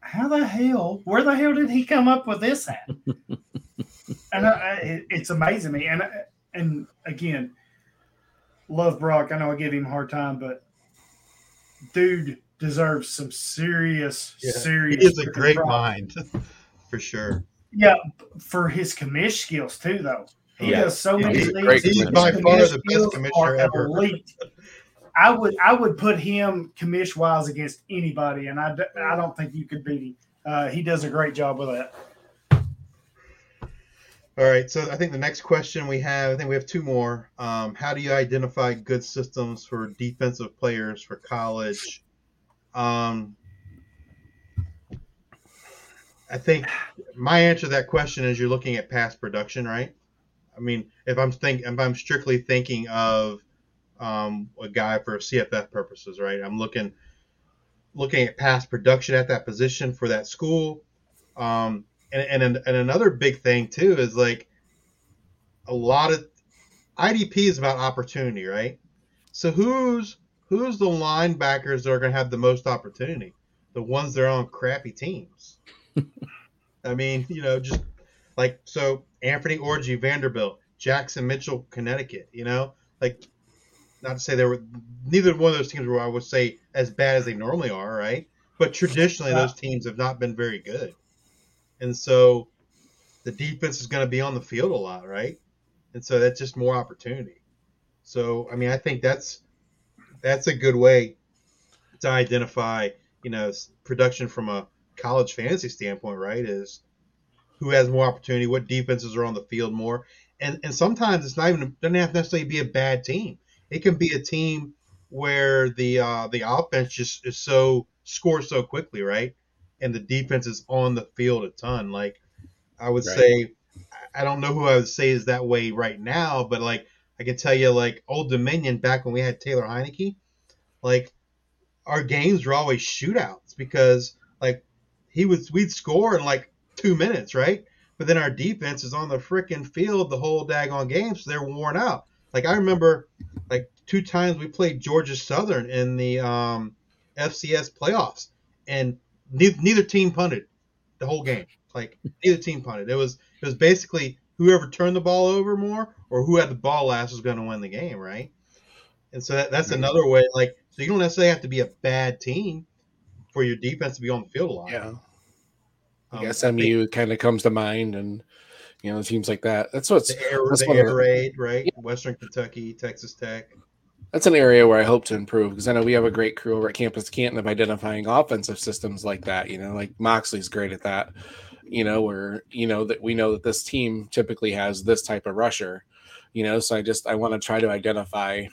how the hell, where the hell did he come up with this at? and I, it, it's amazing me. And and again, love Brock. I know I give him a hard time, but dude deserves some serious, yeah, serious. He is a great mind, for sure. Yeah, for his commish skills too, though. He yeah. does so many things. He's by far the best commissioner ever. Elite. I would I would put him commish wise against anybody, and I, I don't think you could beat him. Uh, he does a great job with that. All right, so I think the next question we have, I think we have two more. Um, how do you identify good systems for defensive players for college? Um, I think my answer to that question is you're looking at past production, right? I mean, if I'm think if I'm strictly thinking of um, a guy for CFF purposes, right? I'm looking looking at past production at that position for that school. Um, and, and and another big thing too is like a lot of IDP is about opportunity, right? So who's who's the linebackers that are going to have the most opportunity? The ones that are on crappy teams. I mean, you know, just like so Anthony Orji, Vanderbilt, Jackson Mitchell, Connecticut. You know, like not to say they were neither one of those teams were I would say as bad as they normally are, right? But traditionally uh, those teams have not been very good. And so the defense is going to be on the field a lot, right? And so that's just more opportunity. So I mean, I think that's that's a good way to identify, you know, production from a college fantasy standpoint, right? Is who has more opportunity, what defenses are on the field more, and and sometimes it's not even doesn't have to necessarily be a bad team. It can be a team where the uh, the offense just is so scores so quickly, right? And the defense is on the field a ton. Like I would right. say, I don't know who I would say is that way right now, but like I can tell you, like Old Dominion back when we had Taylor Heinicke, like our games were always shootouts because like he was we'd score in like two minutes, right? But then our defense is on the freaking field the whole daggone game, so they're worn out. Like I remember, like two times we played Georgia Southern in the um, FCS playoffs, and neither, neither team punted the whole game. Like neither team punted. It was it was basically whoever turned the ball over more or who had the ball last was going to win the game, right? And so that, that's another way. Like so, you don't necessarily have to be a bad team for your defense to be on the field a lot. Yeah. I guess um, SMU kind of comes to mind, and you know, teams like that. That's what's the air, that's the air raid, right? Yeah. Western Kentucky, Texas Tech. That's an area where I hope to improve because I know we have a great crew over at Campus Canton of identifying offensive systems like that. You know, like Moxley's great at that. You know, where you know that we know that this team typically has this type of rusher. You know, so I just I want to try to identify,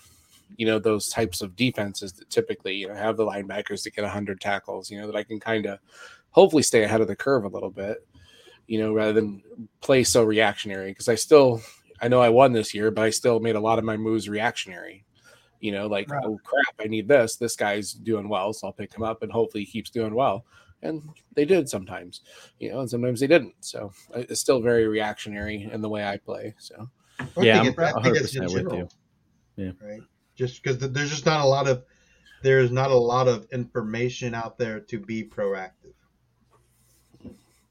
you know, those types of defenses that typically you know have the linebackers to get hundred tackles. You know, that I can kind of hopefully stay ahead of the curve a little bit you know, rather than play so reactionary. Because I still, I know I won this year, but I still made a lot of my moves reactionary. You know, like, Right. oh crap, I need this. This guy's doing well, so I'll pick him up and hopefully he keeps doing well. And they did sometimes, you know, and sometimes they didn't. So uh, it's still very reactionary in the way I play. So Yeah, I'm it- I think it's in 100% with general, you. Right. Just because there's just not a lot of there's not a lot of information out there to be proactive.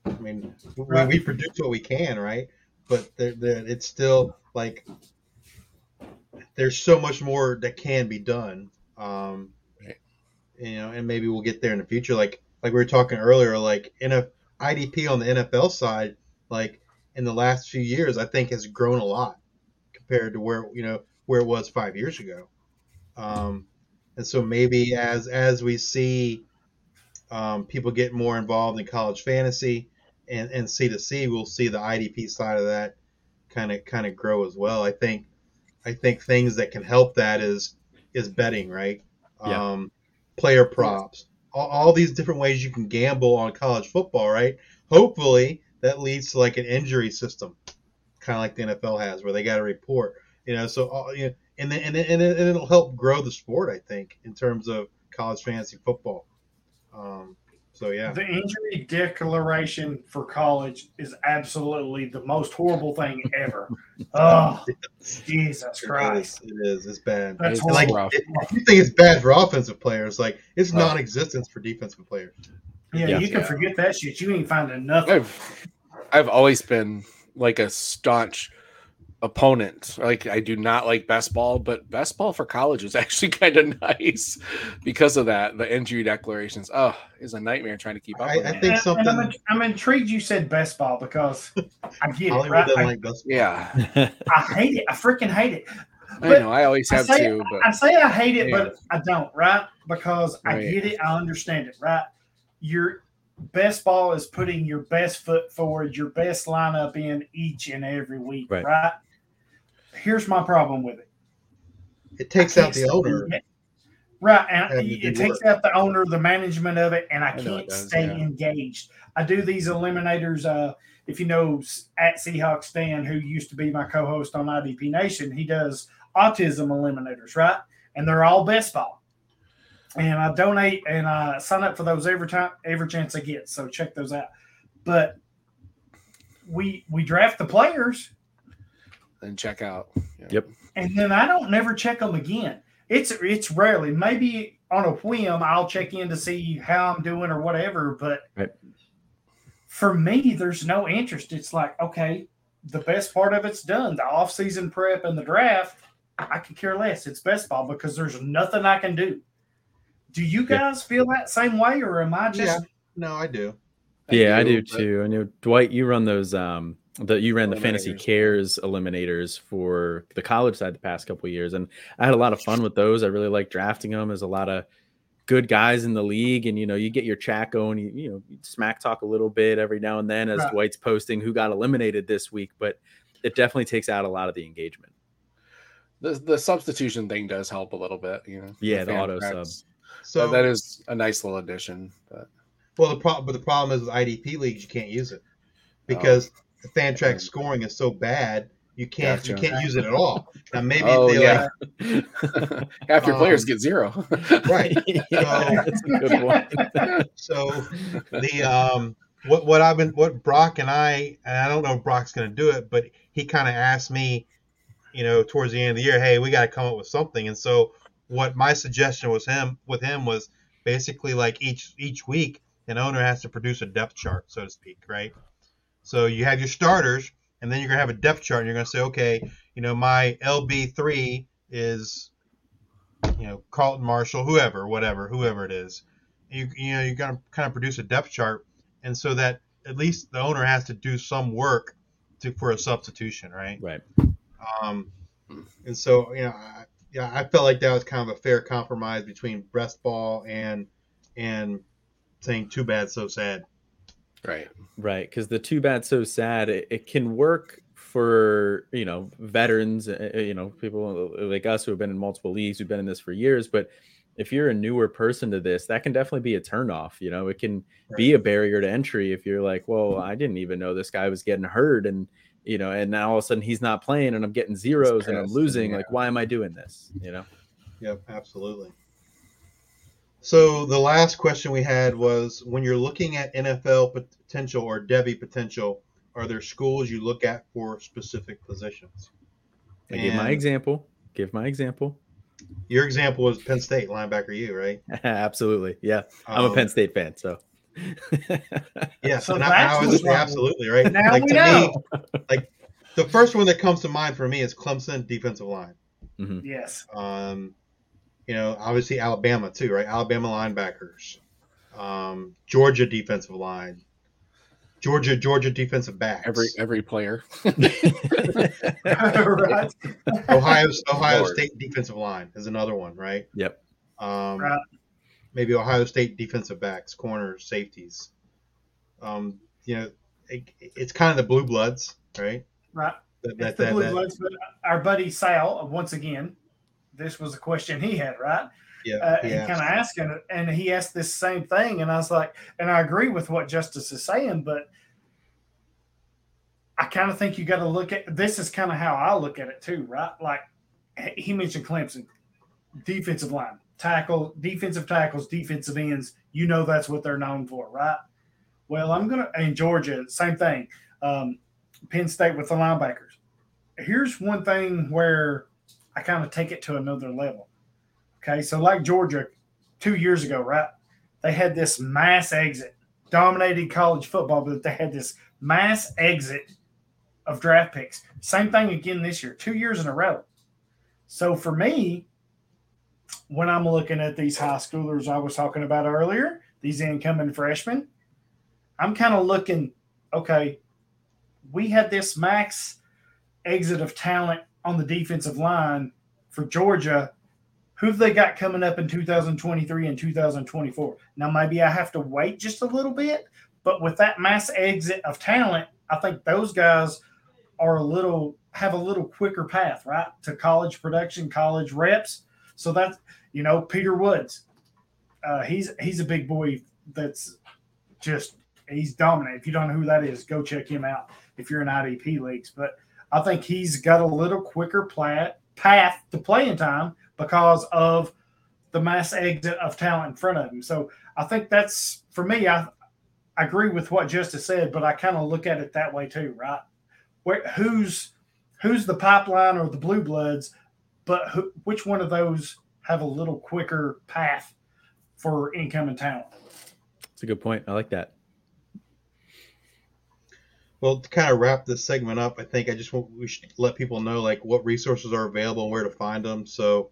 I mean, we, Right. we produce what we can, right? But there, there, it's still like there's so much more that can be done. Um, Right. You know, and maybe we'll get there in the future. Like like we were talking earlier, like in a IDP on the NFL side, like in the last few years, I think has grown a lot compared to where you know where it was five years ago. Um, and so maybe as as we see um, people get more involved in college fantasy and and C to C, we'll see the IDP side of that kind of kind of grow as well. I think I think things that can help that is is betting, right? Yeah. Um, player props, all, all these different ways you can gamble on college football, right? Hopefully that leads to like an injury system, kind of like the NFL has, where they got to report, you know. So all, you know, and then and, then- and, it- and it'll help grow the sport, I think, in terms of college fantasy football. Um, so yeah, The injury declaration for college is absolutely the most horrible thing ever. oh, Jesus Christ. is. It is. It's bad. That's It's like, rough. if if you think it's bad for offensive players, like it's Oh. non-existence for defensive players. Yeah, Yeah. you can Yeah. forget that shit. You ain't finding nothing. I've I've always been like a staunch opponent. Like I do not like best ball, but best ball for college is actually kind of nice because of that. The injury declarations, oh, is a nightmare trying to keep up I- with I think And- something- and I'm, I'm intrigued you said best ball because I get it, right? I, like yeah, I hate it. I freaking hate it. I know. I always I have say, to, but I say I hate it, Yeah. but I don't, right? Because I Right. get it, I understand it, right? Your best ball is putting your best foot forward, your best lineup in each and every week, Right. right? Here's my problem with it. It takes out the owner. it. Right, and Having it do takes out the owner, the management of it, and I I can't does, stay yeah. engaged. I do these eliminators. Uh, if you know at Seahawks Stan, who used to be my co-host on IDP Nation, he does autism eliminators, right? And they're all best ball. And I donate and I sign up for those every time, every chance I get. So check those out. But we we draft the players, then check out. Yeah. Yep. and then I don't never check them again. It's it's rarely. Maybe on a whim I'll check in to see how I'm doing or whatever. But Right. for me, there's no interest. It's like okay, the best part of it's done. The off season prep and the draft, I could care less. It's best ball because there's nothing I can do. Do you Yeah. guys feel that same way, or am I just? Yeah. No, I do. yeah, I do but- too. I know Dwight, you run those um the you ran the fantasy cares eliminators for the college side the past couple of years and I had a lot of fun with those. I really like drafting them. There's a lot of good guys in the league and you know, you get your chat going, you, you know, smack talk a little bit every now and then as Right. Dwight's posting who got eliminated this week, but it definitely takes out a lot of the engagement. The the substitution thing does help a little bit, you know. Yeah, the fan auto tracks. So That- that is a nice little addition. But well, the problem, but the problem is with IDP leagues, you can't use it oh. because the Fantrax scoring is so bad. You can't you can't use it at all. Now maybe Oh, they yeah. like half your players Um, get zero. right. That's a good one. So the um what what I've been what Brock and I and I don't know if Brock's going to do it, but he kind of asked me, you know, towards the end of the year, hey, we got to come up with something. And so what my suggestion was him with him was basically like each each week an owner has to produce a depth chart, so to speak, right? So you have your starters, and then you're gonna have a depth chart, and you're gonna say, okay, you know, my LB three is, you know, Carlton Martial, whoever, whatever, whoever it is. You you know you're gonna kind of produce a depth chart, and so that at least the owner has to do some work to for a substitution, right? Right. Um, and so you know, I, yeah, I felt like that was kind of a fair compromise between best ball and and saying too bad, so sad. Right. Right, because the too bad so sad it, it can work for you know veterans, uh, uh, you know people like us who have been in multiple leagues, who've been in this for years. But if you're a newer person to this, that can definitely be a turnoff. You know, it can right. be a barrier to entry if you're like, well, I didn't even know this guy was getting hurt, and you know, and now all of a sudden he's not playing, and I'm getting zeros and I'm losing. Yeah. Like, why am I doing this? You know. Yep, absolutely. So the last question we had was when you're looking at NFL potential or Devy potential, are there schools you look at for specific positions? I give my example. Give my example. Your example was Penn State linebacker, you right? absolutely, yeah. I'm um, a Penn State fan, so. yeah, so, now, now I was absolutely right. Now like to know. me, like the first one that comes to mind for me is Clemson defensive line. Mm-hmm. Yes. Um, you know, obviously Alabama too, right? Alabama linebackers, um, Georgia defensive line, Georgia Georgia defensive backs. Every every player. right. Ohio Ohio Lord. State defensive line is another one, right? Yep. Um, right. Maybe Ohio State defensive backs, corners, safeties. Um, you know, it, it's kind of the blue bloods, right? Right. That, that, the that, blue bloods, but our buddy Sal, once again, this was a question he had, right? Yeah. Uh, kind of asking, and he asked this same thing, and I was like, and I agree with what Justice is saying, but I kind of think you got to look at this is kind of how I look at it too, right? Like he mentioned Clemson, defensive line, tackle, defensive tackles, defensive ends. You know that's what they're known for, right? Well, I'm gonna in Georgia, same thing. Um, Penn State with the linebackers. Here's one thing where I kind of take it to another level. Okay, so like Georgia, two years ago, right? They had this mass exit, dominated college football, but they had this mass exit of draft picks. Same thing again this year, two years in a row. So for me, when I'm looking at these high schoolers I was talking about earlier, these incoming freshmen, I'm kind of looking, okay, we had this max exit of talent on the defensive line for Georgia. Who've they got coming up in 2023 and 2024? Now, maybe I have to wait just a little bit, but with that mass exit of talent, I think those guys are a little have a little quicker path, right, to college production, college reps. So that's you know Peter Woods. Uh, he's he's a big boy that's just he's dominant. If you don't know who that is, go check him out if you're in IDP leagues. But I think he's got a little quicker plat, path to playing time because of the mass exit of talent in front of him. So I think that's for me. I I agree with what Justice said, but I kind of look at it that way too, right? Where who's who's the pipeline or the blue bloods, but who, which one of those have a little quicker path for incoming talent? That's a good point. I like that. Well, to kind of wrap this segment up, I think I just want we should let people know like what resources are available and where to find them. So,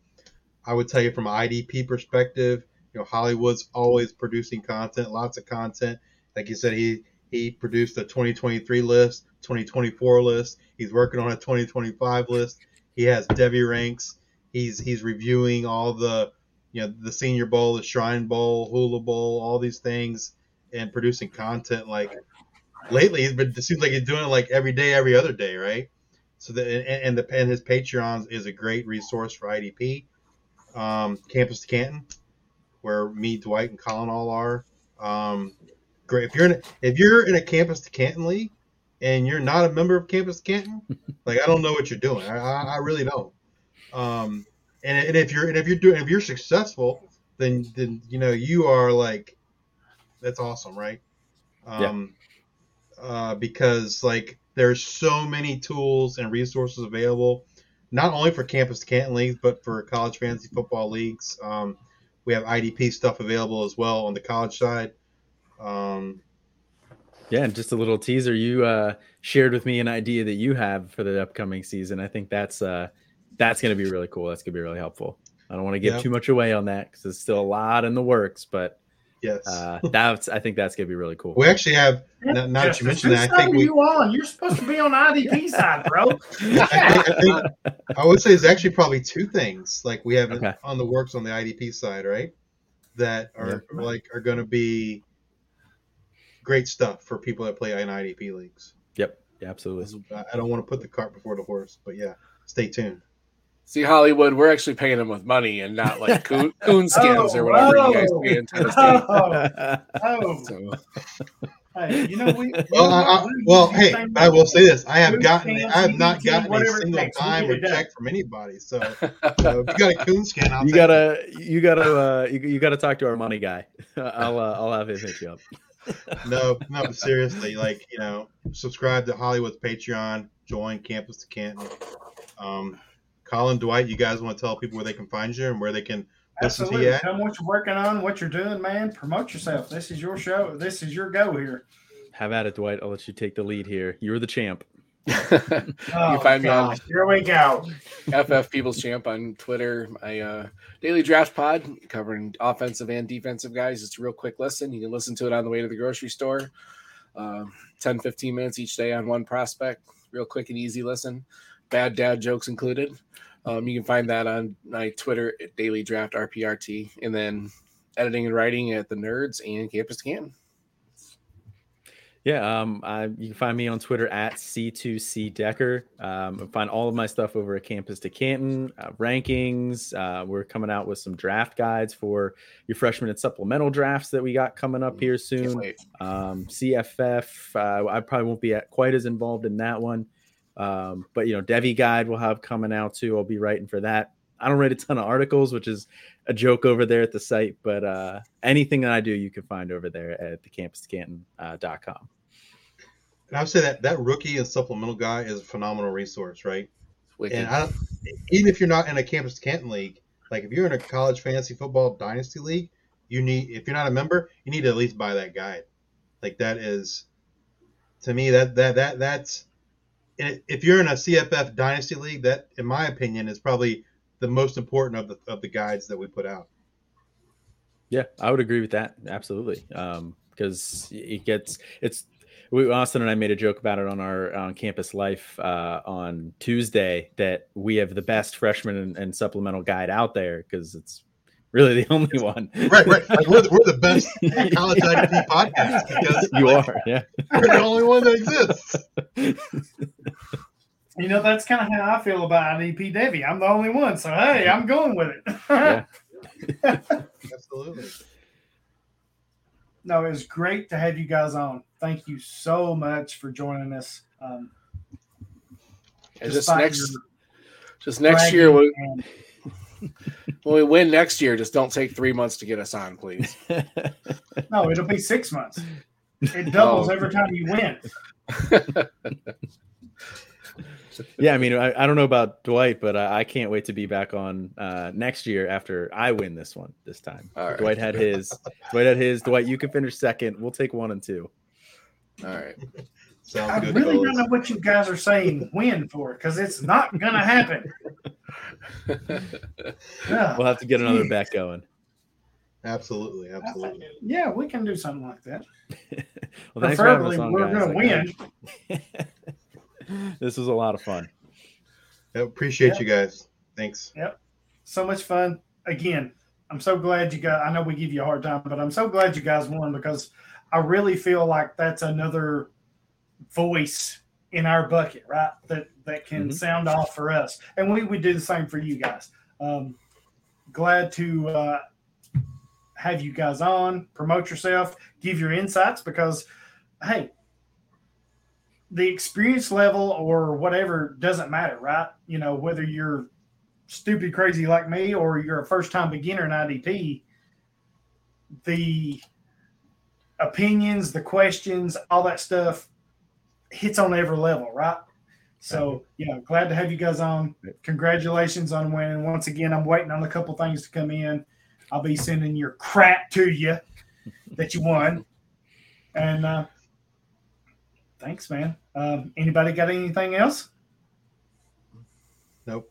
I would tell you from an IDP perspective, you know, Hollywood's always producing content, lots of content. Like you said, he he produced a 2023 list, 2024 list. He's working on a 2025 list. He has Devy ranks. He's he's reviewing all the you know the Senior Bowl, the Shrine Bowl, Hula Bowl, all these things, and producing content like lately he's been it seems like he's doing it like every day, every other day, right? So the and, and the and his Patreon is a great resource for IDP. Um, Campus to Canton, where me, Dwight, and Colin all are. Um, great. If you're in a, if you're in a Campus to Canton league and you're not a member of Campus Canton, like I don't know what you're doing. I, I, I really don't. Um, and, and if you're and if you're doing if you're successful, then then you know you are like that's awesome, right? Um, uh, because like there's so many tools and resources available, not only for campus to Canton leagues, but for college fantasy football leagues. Um, we have IDP stuff available as well on the college side. Um, yeah, and just a little teaser. You uh, shared with me an idea that you have for the upcoming season. I think that's uh, that's going to be really cool. That's going to be really helpful. I don't want to give too much away on that because there's still a lot in the works, but Yes. Uh, that's I think that's gonna be really cool. We actually have now, now that you mentioned that, I think we, you on. You're supposed to be on IDP side, bro. I, think, I, think, I, would say it's actually probably two things like we have okay. on the works on the IDP side, right? That are yeah. like are going to be great stuff for people that play in IDP leagues. Yep. Yeah, absolutely. I don't want to put the cart before the horse, but yeah, stay tuned. See, Hollywood, we're actually paying them with money and not like coon, coon skins or whatever you guys pay in Tennessee. Oh, oh. So, Hey, you know we. Well, I, I, well, hey, I will say this: I have gotten, I have not gotten a single dime or check from anybody. So, so if you got a coon skin, I'll you gotta, you gotta, uh, you, you gotta talk to our money guy. I'll, uh, I'll have him hit you up. No, no, but seriously, like you know, subscribe to Hollywood's Patreon, join Campus to Canton. Um, Colin, Dwight, you guys want to tell people where they can find you and where they can listen to Absolutely. you at? Tell them what you're working on, what you're doing, man. Promote yourself. This is your show. This is your go here. Have at it, Dwight. I'll let you take the lead here. You're the champ. you Oh, can find me on gosh, Here we go. FF People's Champ on Twitter. My uh, daily draft pod covering offensive and defensive guys. It's a real quick listen. You can listen to it on the way to the grocery store. Uh, 10, 15 minutes each day on one prospect. Real quick and easy listen. Bad dad jokes included. Um, you can find that on my Twitter at Daily Draft RPRT. And then editing and writing at the Nerds and Campus to Canton. Yeah, um, I, you can find me on Twitter at C2C Decker. Um, find all of my stuff over at Campus to Canton uh, rankings. Uh, we're coming out with some draft guides for your freshman and supplemental drafts that we got coming up here soon. Um, CFF, uh, I probably won't be at, quite as involved in that one. Um, but you know, Devy Guide will have coming out too. I'll be writing for that. I don't write a ton of articles, which is a joke over there at the site, but uh, anything that I do, you can find over there at the campuscanton.com. Uh, dot com. And I would say that that rookie and supplemental guy is a phenomenal resource, right? And I don't, even if you're not in a campus Canton league, like if you're in a college fantasy football dynasty league, you need if you're not a member, you need to at least buy that guide. Like that is, to me, that that that that's, and if you're in a CFF dynasty league, that in my opinion is probably the most important of the of the guides that we put out. Yeah, I would agree with that. Absolutely. Um, because it gets it's we Austin and I made a joke about it on our on campus life uh, on Tuesday that we have the best freshman and, and supplemental guide out there because it's really the only one. Right, right. Like we're, the, we're the best college IDP podcast because you like, are, yeah. we're the only one that exists. You know, that's kind of how I feel about IDP Devy. I'm the only one. So, hey, I'm going with it. Yeah. Absolutely. no, it was great to have you guys on. Thank you so much for joining us. Um, And just next, your just next year, bragging when, we win next year, just don't take three months to get us on, please. no, it'll be six months. It doubles Oh. every time you win. yeah, I mean, I, I don't know about Dwight, but I, I can't wait to be back on uh, next year after I win this one this time. All right. Dwight had his. Dwight had his. Dwight, you can finish second. We'll take one and two. All right. Sounds I good. really don't know what you guys are saying win for because it's not going to happen. Yeah. We'll have to get another bet going. Absolutely, absolutely. Yeah, we can do something like that. Well, thanks for Preferably, us on, we're going to win. this was a lot of fun. I appreciate Yeah. you guys. Thanks. Yep. So much fun. Again, I'm so glad you got. I know we give you a hard time, but I'm so glad you guys won because I really feel like that's another voice in our bucket, right? That that can Mhm. sound off for us, and we we do the same for you guys. Um, glad to uh, have you guys on, promote yourself, give your insights because, hey, the experience level or whatever doesn't matter, right? You know, whether you're stupid crazy like me or you're a first time beginner in IDP, the opinions, the questions, all that stuff hits on every level, right? So, yeah, glad to have you guys on. Congratulations on winning. Once again, I'm waiting on a couple things to come in. I'll be sending your crap to you that you won. And uh, thanks, man. Um, anybody got anything else? Nope.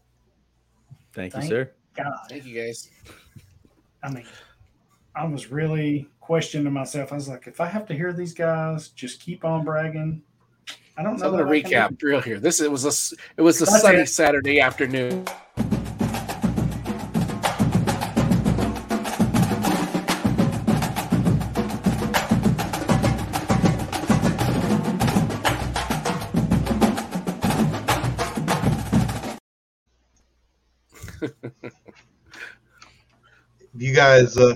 Thank you, sir. God. Thank you, guys. I mean, I was really questioning myself. I was like, if I have to hear these guys just keep on bragging, I don't know. I'm going to recap real here. This it was a it was a That's sunny it. Saturday afternoon. you guys uh,